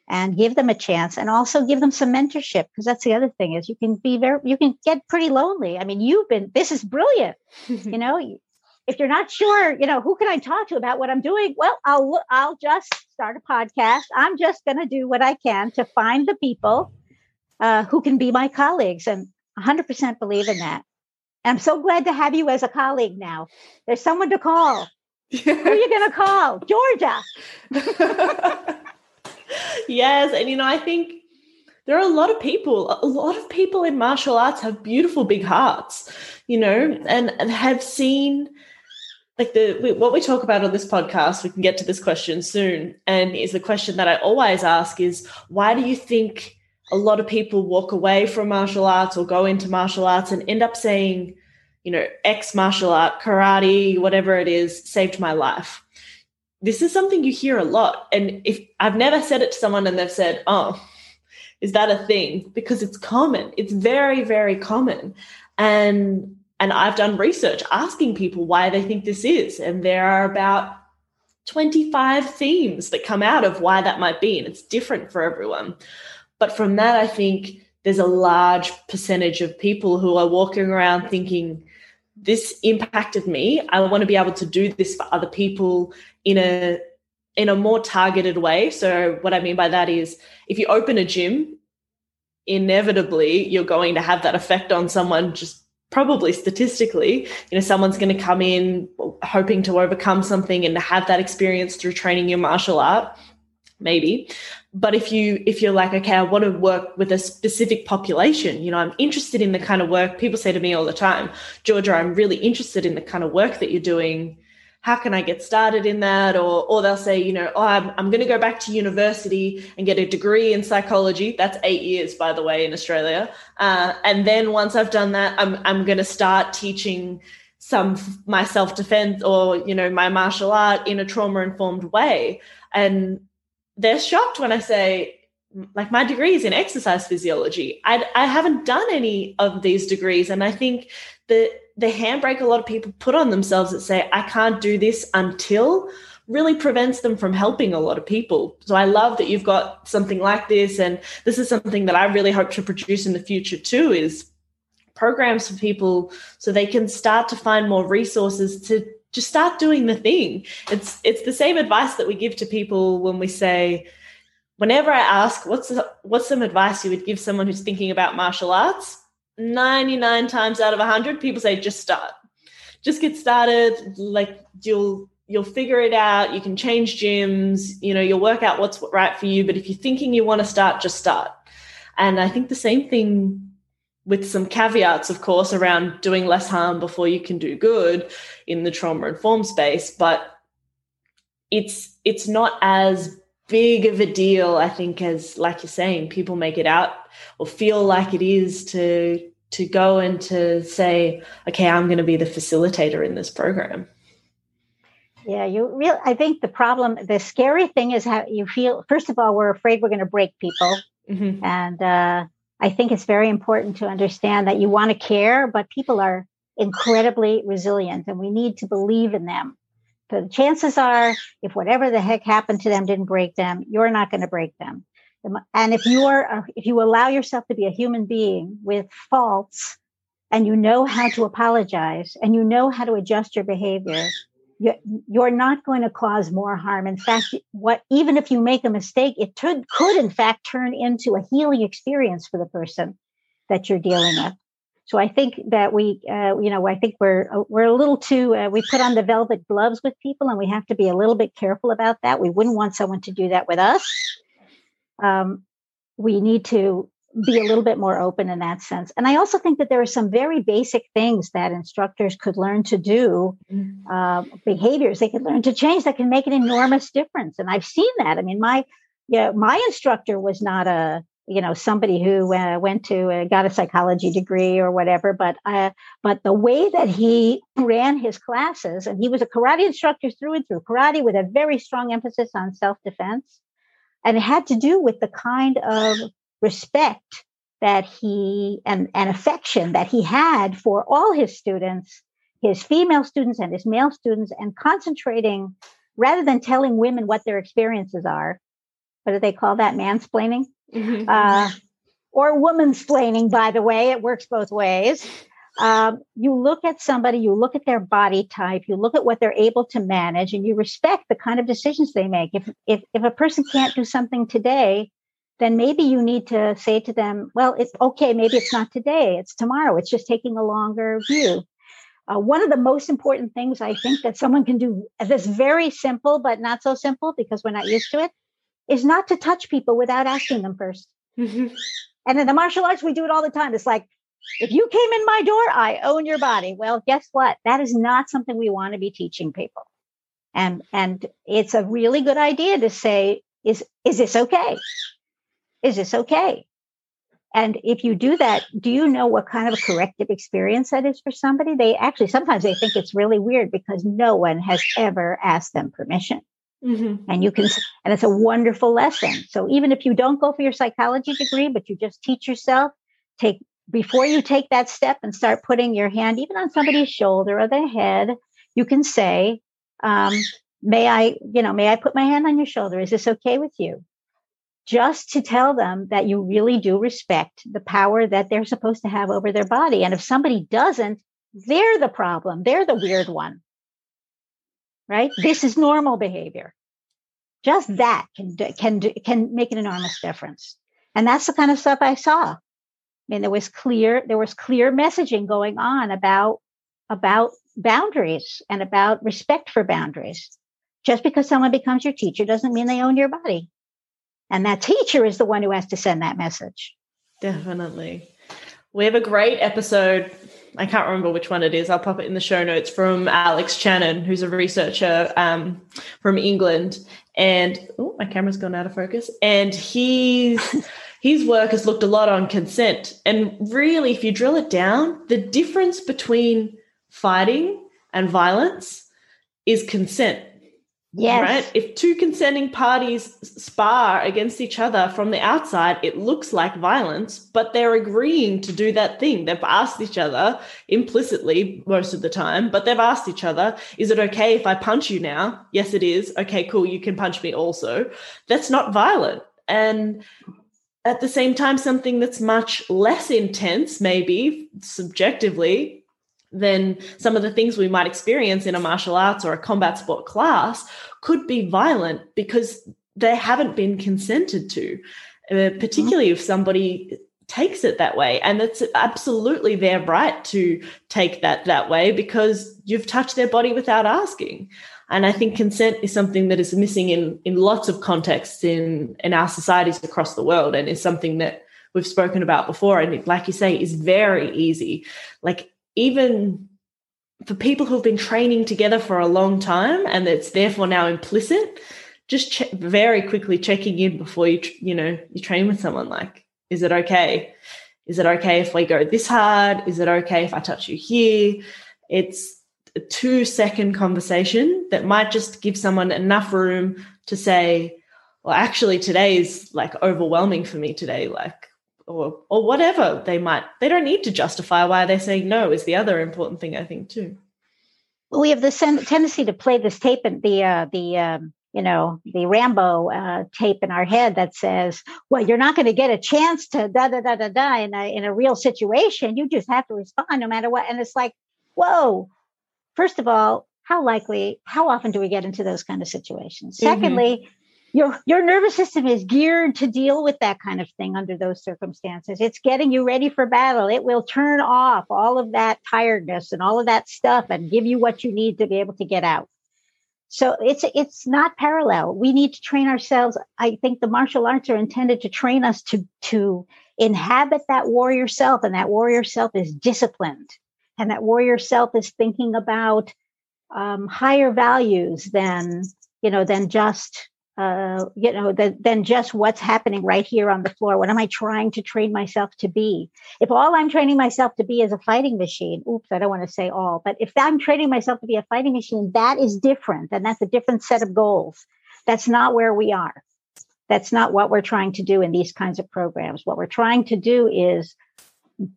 and give them a chance and also give them some mentorship because that's the other thing is you can be very you can get pretty lonely i mean you've been this is brilliant you know if you're not sure, you know, who can I talk to about what I'm doing? Well, I'll I'll just start a podcast. I'm just going to do what I can to find the people uh, who can be my colleagues, and 100% believe in that. And I'm so glad to have you as a colleague now. There's someone to call. who are you going to call? Georgia. yes, and you know, I think there are a lot of people a lot of people in martial arts have beautiful big hearts you know and, and have seen like the what we talk about on this podcast we can get to this question soon and is the question that i always ask is why do you think a lot of people walk away from martial arts or go into martial arts and end up saying you know ex martial art karate whatever it is saved my life this is something you hear a lot and if i've never said it to someone and they've said oh is that a thing because it's common it's very very common and and I've done research asking people why they think this is. And there are about 25 themes that come out of why that might be. And it's different for everyone. But from that, I think there's a large percentage of people who are walking around thinking, this impacted me. I want to be able to do this for other people in a in a more targeted way. So what I mean by that is if you open a gym, inevitably you're going to have that effect on someone just probably statistically, you know, someone's going to come in hoping to overcome something and have that experience through training your martial art, maybe. But if you if you're like, okay, I want to work with a specific population, you know, I'm interested in the kind of work people say to me all the time, Georgia, I'm really interested in the kind of work that you're doing how can I get started in that? Or, or they'll say, you know, oh, I'm, I'm going to go back to university and get a degree in psychology. That's eight years, by the way, in Australia. Uh, and then once I've done that, I'm, I'm going to start teaching some my self defense or, you know, my martial art in a trauma informed way. And they're shocked when I say, like my degree is in exercise physiology. I, I haven't done any of these degrees. And I think that the handbrake a lot of people put on themselves that say, I can't do this until really prevents them from helping a lot of people. So I love that you've got something like this. And this is something that I really hope to produce in the future too is programs for people so they can start to find more resources to just start doing the thing. It's it's the same advice that we give to people when we say, whenever I ask what's what's some advice you would give someone who's thinking about martial arts, 99 times out of 100 people say just start. Just get started. Like you'll you'll figure it out. You can change gyms. You know you'll work out what's right for you. But if you're thinking you want to start just start. And i think the same thing with some caveats of course around doing less harm before you can do good in the trauma informed space. But it's it's not as big of a deal, I think, as like you're saying, people make it out or feel like it is to to go and to say, okay, I'm going to be the facilitator in this program. Yeah, you real. I think the problem, the scary thing is how you feel. First of all, we're afraid we're going to break people, mm-hmm. and uh, I think it's very important to understand that you want to care, but people are incredibly resilient, and we need to believe in them So the chances are, if whatever the heck happened to them didn't break them, you're not going to break them. And if you are, if you allow yourself to be a human being with faults, and you know how to apologize, and you know how to adjust your behavior, you're not going to cause more harm. In fact, what even if you make a mistake, it could, could in fact turn into a healing experience for the person that you're dealing with. So I think that we, uh, you know, I think we're uh, we're a little too. Uh, we put on the velvet gloves with people, and we have to be a little bit careful about that. We wouldn't want someone to do that with us. Um, we need to be a little bit more open in that sense. And I also think that there are some very basic things that instructors could learn to do, uh, behaviors they could learn to change that can make an enormous difference. And I've seen that. I mean, my yeah, my instructor was not a you know somebody who uh, went to uh, got a psychology degree or whatever but uh, but the way that he ran his classes and he was a karate instructor through and through karate with a very strong emphasis on self-defense And it had to do with the kind of respect that he and, and affection that he had for all his students, his female students and his male students, and concentrating rather than telling women what their experiences are. What do they call that? Mansplaining? Mm-hmm. Uh, or womansplaining, by the way, it works both ways. Um, you look at somebody, you look at their body type, you look at what they're able to manage, and you respect the kind of decisions they make. If if if a person can't do something today, then maybe you need to say to them, "Well, it's okay. Maybe it's not today. It's tomorrow. It's just taking a longer view." Uh, one of the most important things I think that someone can do that's very simple but not so simple because we're not used to it is not to touch people without asking them 1st mm-hmm. And in the martial arts, we do it all the time. It's like if you came in my door, I own your body. Well, guess what? That is not something we want to be teaching people. And, and it's a really good idea to say, is, is this okay? Is this okay? And if you do that, do you know what kind of a corrective experience that is for somebody? They actually, sometimes they think it's really weird because no one has ever asked them permission. Mm-hmm. And you can, and it's a wonderful lesson. So even if you don't go for your psychology degree, but you just teach yourself, take before you take that step and start putting your hand even on somebody's shoulder or their head, you can say, um, may I, you know, may I put my hand on your shoulder? Is this okay with you? Just to tell them that you really do respect the power that they're supposed to have over their body. And if somebody doesn't, they're the problem. They're the weird one. Right? This is normal behavior. Just that can can can make an enormous difference. And that's the kind of stuff I saw I mean, there was clear there was clear messaging going on about about boundaries and about respect for boundaries. Just because someone becomes your teacher doesn't mean they own your body. And that teacher is the one who has to send that message. Definitely. We have a great episode. I can't remember which one it is. I'll pop it in the show notes from Alex Channon, who's a researcher um, from England. And oh, my camera's gone out of focus. And he's his work has looked a lot on consent. And really, if you drill it down, the difference between fighting and violence is consent. Yes. Right? If two consenting parties spar against each other from the outside, it looks like violence, but they're agreeing to do that thing. They've asked each other implicitly most of the time, but they've asked each other, is it okay if I punch you now? Yes, it is. Okay, cool. You can punch me also. That's not violent. And at the same time something that's much less intense maybe subjectively than some of the things we might experience in a martial arts or a combat sport class could be violent because they haven't been consented to uh, particularly if somebody takes it that way. And it's absolutely their right to take that that way because you've touched their body without asking and I think consent is something that is missing in, in lots of contexts in, in our societies across the world and is something that we've spoken about before. And like you say, is very easy. Like even for people who've been training together for a long time and it's therefore now implicit, just ch- very quickly checking in before you, you know, you train with someone like, is it okay? Is it okay if we go this hard? Is it okay if I touch you here? It's a two second conversation that might just give someone enough room to say, well, actually, today is like overwhelming for me today, like, or, or whatever they might, they don't need to justify why they're saying no, is the other important thing, I think, too. Well, we have this tendency to play this tape and the, uh, the, um, you know, the Rambo uh, tape in our head that says, well, you're not going to get a chance to da da da da da in a, in a real situation. You just have to respond no matter what. And it's like, whoa, first of all, how likely, how often do we get into those kind of situations? Mm-hmm. Secondly, your your nervous system is geared to deal with that kind of thing under those circumstances. It's getting you ready for battle. It will turn off all of that tiredness and all of that stuff and give you what you need to be able to get out. So it's it's not parallel. We need to train ourselves. I think the martial arts are intended to train us to to inhabit that warrior self, and that warrior self is disciplined and that warrior self is thinking about um, higher values than you know than just uh, you know than just what's happening right here on the floor. What am i trying to train myself to be? If all i'm training myself to be is a fighting machine oops i don't want to say all but if i'm training myself to be a fighting machine that is different and that's a different set of goals. That's not where we are. That's not what we're trying to do in these kinds of programs. What we're trying to do is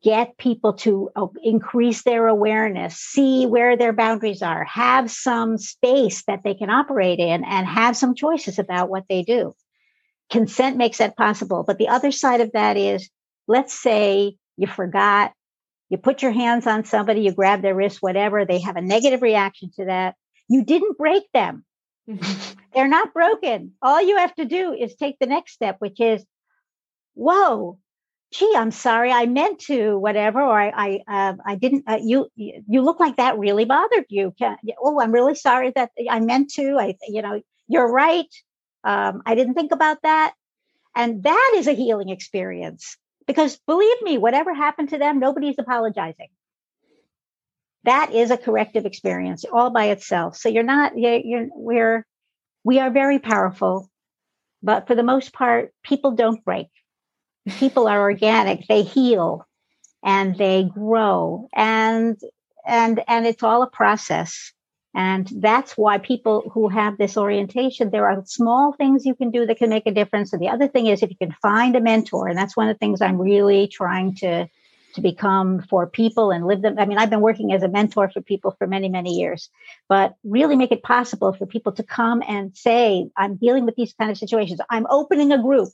get people to uh, increase their awareness, see where their boundaries are, have some space that they can operate in, and have some choices about what they do. Consent makes that possible. But the other side of that is let's say you forgot, you put your hands on somebody, you grab their wrist, whatever, they have a negative reaction to that. You didn't break them. They're not broken. All you have to do is take the next step, which is, whoa, gee, I'm sorry, I meant to, whatever, or I, I, uh, I didn't. Uh, you, you look like that really bothered you. Can, oh, I'm really sorry that I meant to. I, you know, you're right. Um, I didn't think about that, and that is a healing experience. Because believe me, whatever happened to them, nobody's apologizing. That is a corrective experience all by itself. So you're not. You're, you're we're we are very powerful, but for the most part, people don't break people are organic they heal and they grow and and and it's all a process. And that's why people who have this orientation there are small things you can do that can make a difference. And the other thing is if you can find a mentor and that's one of the things i'm really trying to to become for people and live them. I mean i've been working as a mentor for people for many many years but really make it possible for people to come and say i'm dealing with these kind of situations. I'm opening a group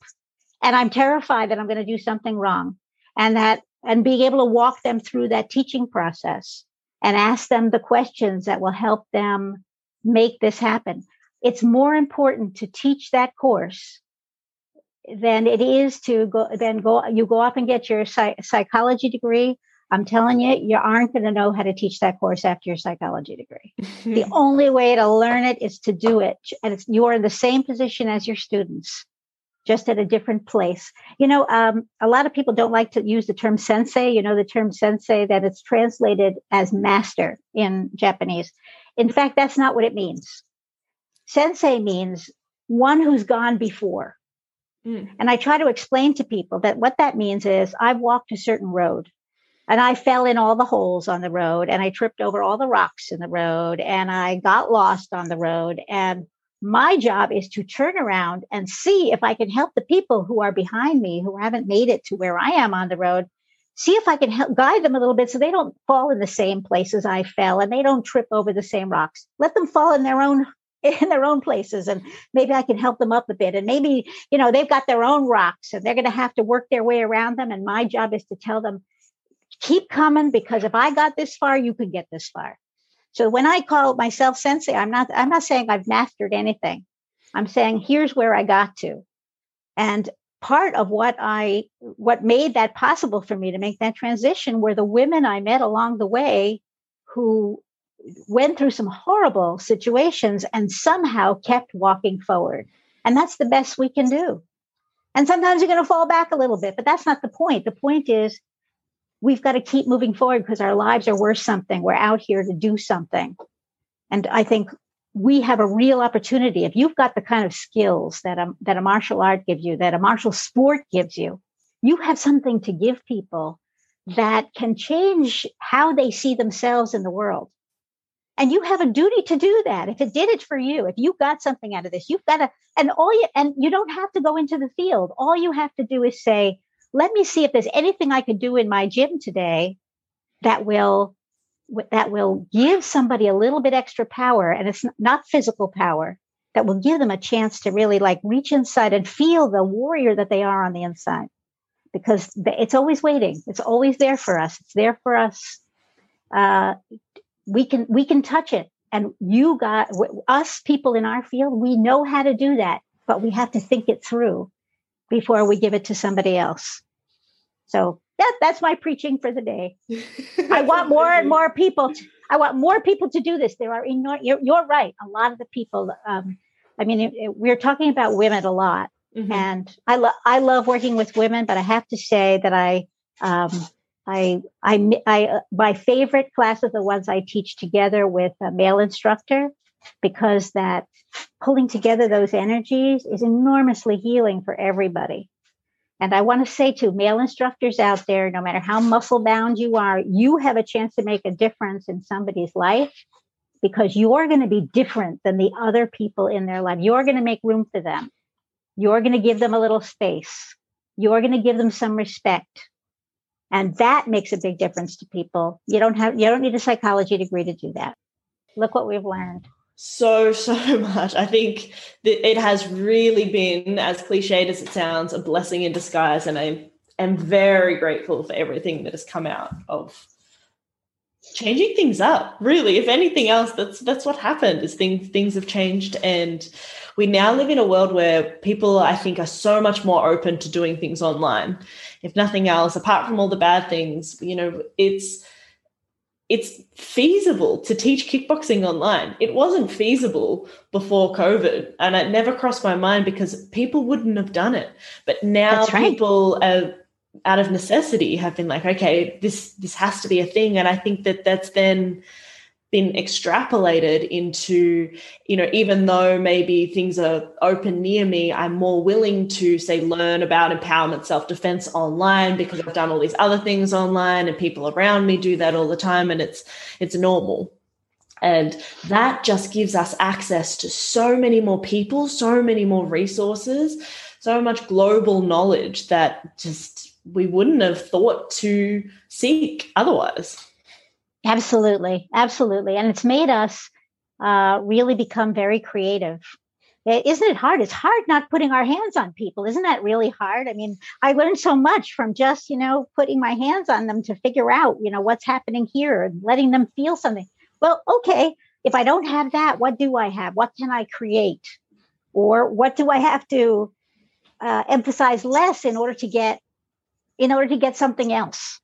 and I'm terrified that I'm going to do something wrong. And that and being able to walk them through that teaching process and ask them the questions that will help them make this happen. It's more important to teach that course than it is to go then go you go up and get your psych- psychology degree. I'm telling you you aren't going to know how to teach that course after your psychology degree. The only way to learn it is to do it and you're in the same position as your students just at a different place. You know, um, a lot of people don't like to use the term sensei. You know, the term sensei that it's translated as master in Japanese. In fact, that's not what it means. Sensei means one who's gone before. Mm. And I try to explain to people that what that means is I've walked a certain road and I fell in all the holes on the road and I tripped over all the rocks in the road and I got lost on the road and my job is to turn around and see if I can help the people who are behind me who haven't made it to where I am on the road. See if I can help guide them a little bit so they don't fall in the same places I fell and they don't trip over the same rocks. Let them fall in their own in their own places and maybe I can help them up a bit and maybe you know they've got their own rocks and they're going to have to work their way around them and my job is to tell them keep coming because if I got this far you can get this far. So when I call myself sensei, I'm not I'm not saying I've mastered anything. I'm saying here's where I got to. And part of what I what made that possible for me to make that transition were the women I met along the way who went through some horrible situations and somehow kept walking forward. And that's the best we can do. And sometimes you're going to fall back a little bit, but that's not the point. The point is we've got to keep moving forward because our lives are worth something. We're out here to do something. And I think we have a real opportunity. If you've got the kind of skills that a, that a martial art gives you, that a martial sport gives you, you have something to give people that can change how they see themselves in the world. And you have a duty to do that. If it did it for you, if you got something out of this, you've got to, and all you, and you don't have to go into the field. All you have to do is say, let me see if there's anything I could do in my gym today that will that will give somebody a little bit extra power and it's not physical power that will give them a chance to really like reach inside and feel the warrior that they are on the inside. Because it's always waiting. It's always there for us. It's there for us. Uh, we can we can touch it. And you got us people in our field we know how to do that but we have to think it through before we give it to somebody else. So that, that's my preaching for the day. I want more and more people. To, I want more people to do this. There are enormous, you're, you're, right. A lot of the people, um, I mean, it, it, we're talking about women a lot. Mm-hmm. And I love I love working with women, but I have to say that I um, I I I uh, my favorite class are the ones I teach together with a male instructor because that pulling together those energies is enormously healing for everybody. And I want to say to male instructors out there, no matter how muscle bound you are, you have a chance to make a difference in somebody's life because you're going to be different than the other people in their life. You're going to make room for them. You're going to give them a little space. You're going to give them some respect. And that makes a big difference to people. You don't have, you don't need a psychology degree to do that. Look what we've learned. So, so much. I think that it has really been, as cliched as it sounds, a blessing in disguise. And I am very grateful for everything that has come out of changing things up really if anything else that's that's what happened is things things have changed and we now live in a world where people i think are so much more open to doing things online if nothing else apart from all the bad things you know it's it's feasible to teach kickboxing online. It wasn't feasible before covid and it never crossed my mind because people wouldn't have done it. But now right. people are out of necessity have been like okay this this has to be a thing. And i think that that's then been extrapolated into you know even though maybe things are open near me i'm more willing to say learn about empowerment self-defense online because i've done all these other things online and people around me do that all the time and it's it's normal and that just gives us access to so many more people so many more resources so much global knowledge that just we wouldn't have thought to seek otherwise. Absolutely, absolutely, and it's made us uh, really become very creative. Isn't it hard? It's hard not putting our hands on people. Isn't that really hard? I mean, I learned so much from just, you know, putting my hands on them to figure out, you know, what's happening here and letting them feel something. Well, okay, if I don't have that, what do I have? What can I create? Or what do I have to uh, emphasize less in order to get in order to get something else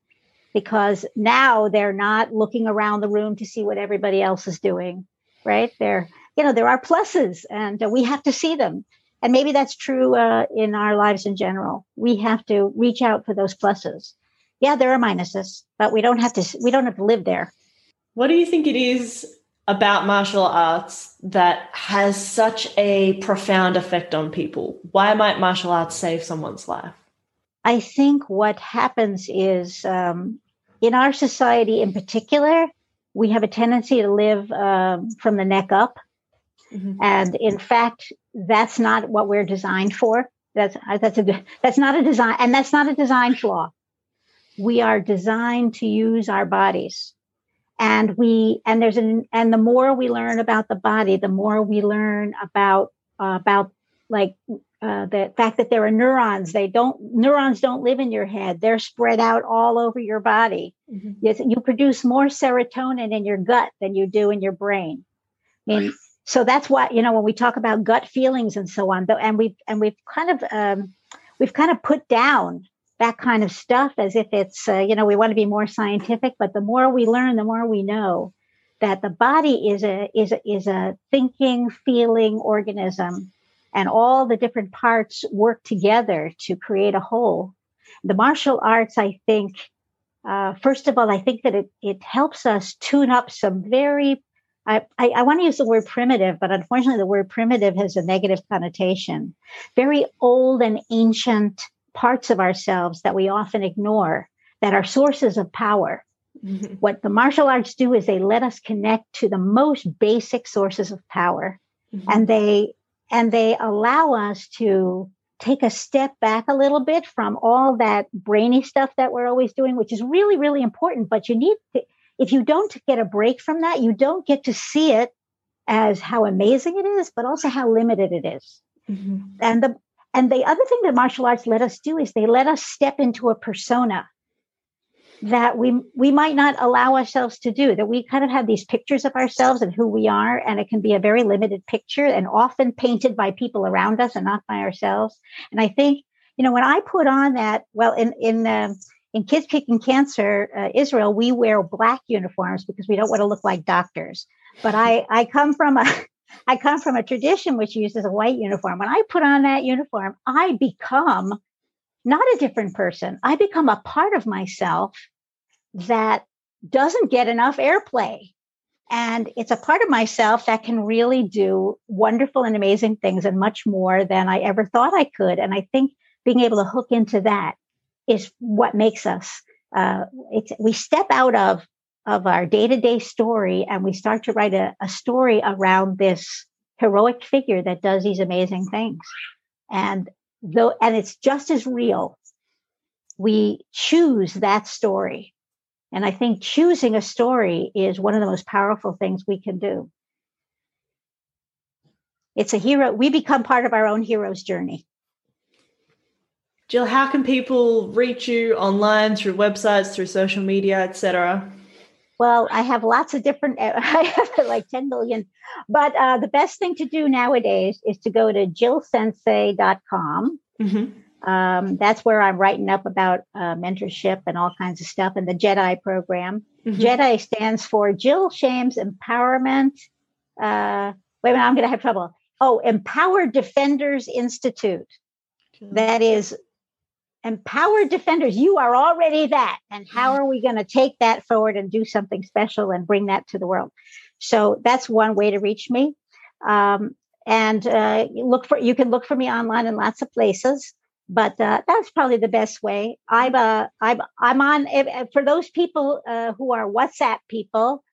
because now they're not looking around the room to see what everybody else is doing right? There you know there are pluses and uh, we have to see them. And maybe that's true uh, in our lives in general. We have to reach out for those pluses. Yeah there are minuses but we don't have to we don't have to live there. What do you think it is about martial arts that has such a profound effect on people? Why might martial arts save someone's life? I think what happens is um, in our society in particular, we have a tendency to live um, from the neck up. Mm-hmm. And in fact, that's not what we're designed for. That's that's a that's not a design, and that's not a design flaw. We are designed to use our bodies, and we and there's an and the more we learn about the body, the more we learn about uh, about like uh, the fact that there are neurons. They don't neurons don't live in your head. They're spread out all over your body. Mm-hmm. yes, you produce more serotonin in your gut than you do in your brain. And so that's why you know when we talk about gut feelings and so on and we've and we've kind of um, we've kind of put down that kind of stuff as if it's uh, you know we want to be more scientific but the more we learn the more we know that the body is a is a, is a thinking feeling organism and all the different parts work together to create a whole. The martial arts, I think, uh, first of all, I think that it, it helps us tune up some very, I, I, I want to use the word primitive, but unfortunately, the word primitive has a negative connotation. Very old and ancient parts of ourselves that we often ignore that are sources of power. Mm-hmm. What the martial arts do is they let us connect to the most basic sources of power. Mm-hmm. And they and they allow us to take a step back a little bit from all that brainy stuff that we're always doing, which is really, really important. But you need to, if you don't get a break from that, you don't get to see it as how amazing it is, but also how limited it is. Mm-hmm. And the and the other thing that martial arts let us do is they let us step into a persona that we we might not allow ourselves to do that we kind of have these pictures of ourselves and who we are and it can be a very limited picture and often painted by people around us and not by ourselves. And i think you know when i put on that well in in uh, in kids kicking cancer uh, israel we wear black uniforms because we don't want to look like doctors. But i i come from a i come from a tradition which uses a white uniform. When i put on that uniform i become not a different person. I become a part of myself that doesn't get enough airplay. And it's a part of myself that can really do wonderful and amazing things and much more than I ever thought I could. And I think being able to hook into that is what makes us. Uh, we step out of of our day to day story and we start to write a, a story around this heroic figure that does these amazing things. And though, and it's just as real. We choose that story. And I think choosing a story is one of the most powerful things we can do. It's a hero. We become part of our own hero's journey. Jill, how can people reach you online through websites, through social media, etc.? Well, I have lots of different, I have like 10 million, but uh, the best thing to do nowadays is to go to jillsensei.com. Mm-hmm. Um, that's where I'm writing up about uh, mentorship and all kinds of stuff and the Jedi program. Mm-hmm. Jedi stands for Jill Shames Empowerment. Uh, wait a minute, I'm going to have trouble. Oh, Empowered Defenders Institute. That is empowered defenders you are already that. And how are we going to take that forward and do something special and bring that to the world? So that's one way to reach me. Um, and uh, look for you can look for me online in lots of places but uh, that's probably the best way. I'm uh, i'm i'm on if, for those people uh, who are whatsapp people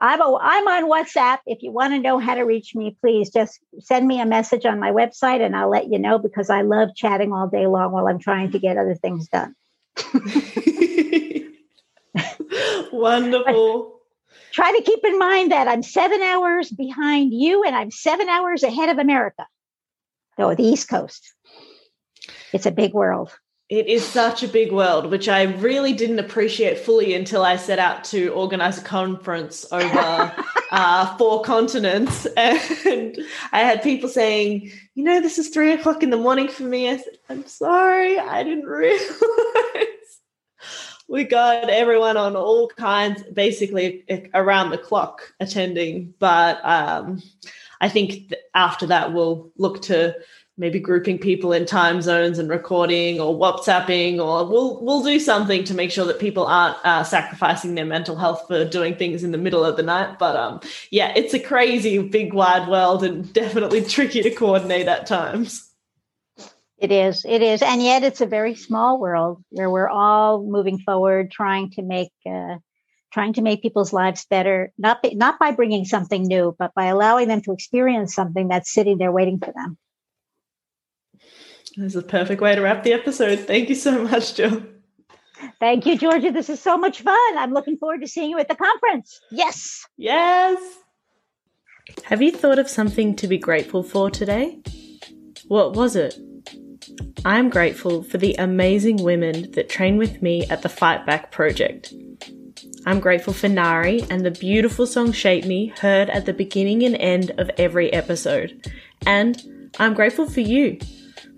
I'm, a, I'm on WhatsApp. If you want to know how to reach me, please just send me a message on my website and I'll let you know because I love chatting all day long while I'm trying to get other things done. Wonderful. Try to keep in mind that I'm seven hours behind you and I'm seven hours ahead of America. No, the East Coast. It's a big world. It is such a big world, which I really didn't appreciate fully until I set out to organize a conference over uh, four continents. And I had people saying, you know, this is three o'clock in the morning for me. I said, I'm sorry, I didn't realize. we got everyone on all kinds, basically around the clock attending. But um, I think after that, we'll look to maybe grouping people in time zones and recording or whatsapping or we'll we'll do something to make sure that people aren't uh, sacrificing their mental health for doing things in the middle of the night. But um yeah it's a crazy big wide world and definitely tricky to coordinate at times. It is it is. And yet it's a very small world where we're all moving forward trying to make uh, trying to make people's lives better not not by bringing something new but by allowing them to experience something that's sitting there waiting for them this is a perfect way to wrap the episode. Thank you so much, Jill. Thank you, Georgia. This is so much fun. I'm looking forward to seeing you at the conference. Yes. Yes. Have you thought of something to be grateful for today? What was it? I'm grateful for the amazing women that train with me at the Fight Back Project. I'm grateful for Nari and the beautiful song Shape Me heard at the beginning and end of every episode. And I'm grateful for you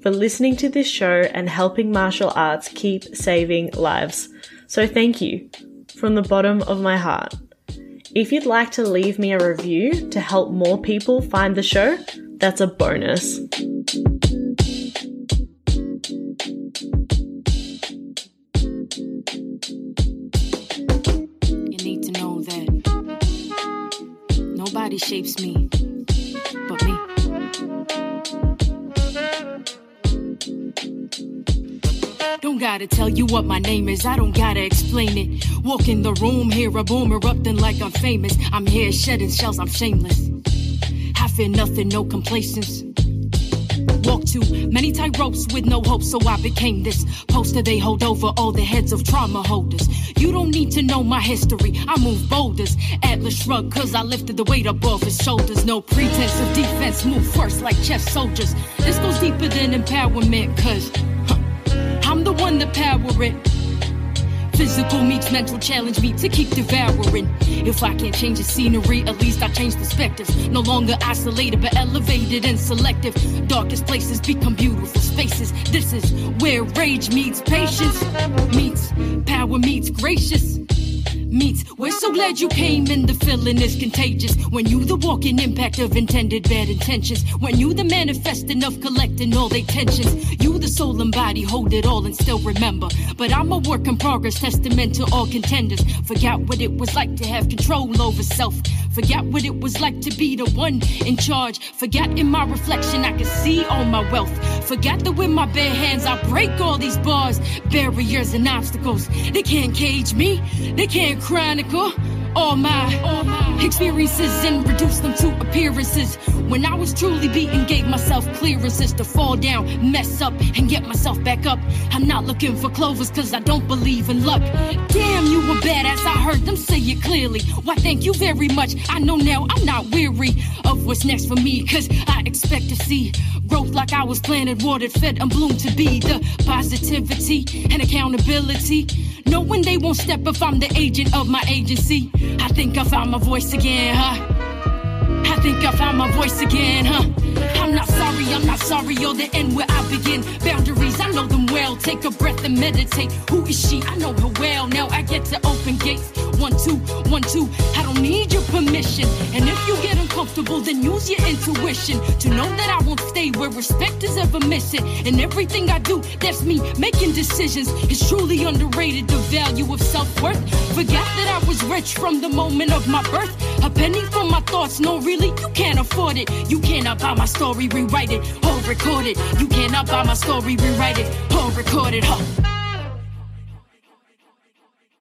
for listening to this show and helping martial arts keep saving lives. So thank you from the bottom of my heart. If you'd like to leave me a review to help more people find the show, that's a bonus. You need to know that nobody shapes me Don't gotta tell you what my name is, I don't gotta explain it. Walk in the room, hear a boom erupting like I'm famous. I'm here shedding shells, I'm shameless. Half in nothing, no complacence. Walk too many tight ropes with no hope, so I became this poster they hold over all the heads of trauma holders. You don't need to know my history, I move boulders. Atlas shrug, cause I lifted the weight above his shoulders. No pretense of defense, move first like chess soldiers. This goes deeper than empowerment, cause I'm the one to power it. Physical meets mental challenge me to keep devouring. If I can't change the scenery, at least I change perspectives. No longer isolated, but elevated and selective. Darkest places become beautiful spaces. This is where rage meets patience, meets power meets gracious meets. We're so glad you came and the feeling is contagious. When you the walking impact of intended bad intentions. When you the manifesting of collecting all they tensions. You the soul and body hold it all and still remember. But I'm a work in progress, testament to all contenders. Forgot what it was like to have control over self. Forgot what it was like to be the one in charge. Forgot in my reflection I could see all my wealth. Forgot that with my bare hands I break all these bars, barriers and obstacles. They can't cage me. They can't chronicle all my, experiences and reduce them to appearances. When I was truly beaten, gave myself clearances to fall down, mess up, and get myself back up. I'm not looking for clovers cause I don't believe in luck. Damn, you a badass, I heard them say it clearly. Why, thank you very much. I know now I'm not weary of what's next for me cause I expect to see growth like I was planted, watered, fed, and bloomed to be the positivity and accountability. Knowing they won't step if I'm the agent of my agency. I think I found my voice again, huh? I think I found my voice again, huh? I'm not sorry, I'm not sorry, you're the end where I begin. Boundaries, I know them well. Take a breath and meditate. Who is she? I know her well. Now I get to open gates. One, two, one, two. I don't need your permission. And if you get uncomfortable, then use your intuition to know that I won't stay where respect is ever missing. And everything I do, that's me making decisions. It's truly underrated the value of self worth. Forgot that I was rich from the moment of my birth. A penny for my thoughts, no, really, you can't afford it. You cannot buy my story, rewrite it, or record it. You cannot buy my story, rewrite it, or record it. Huh.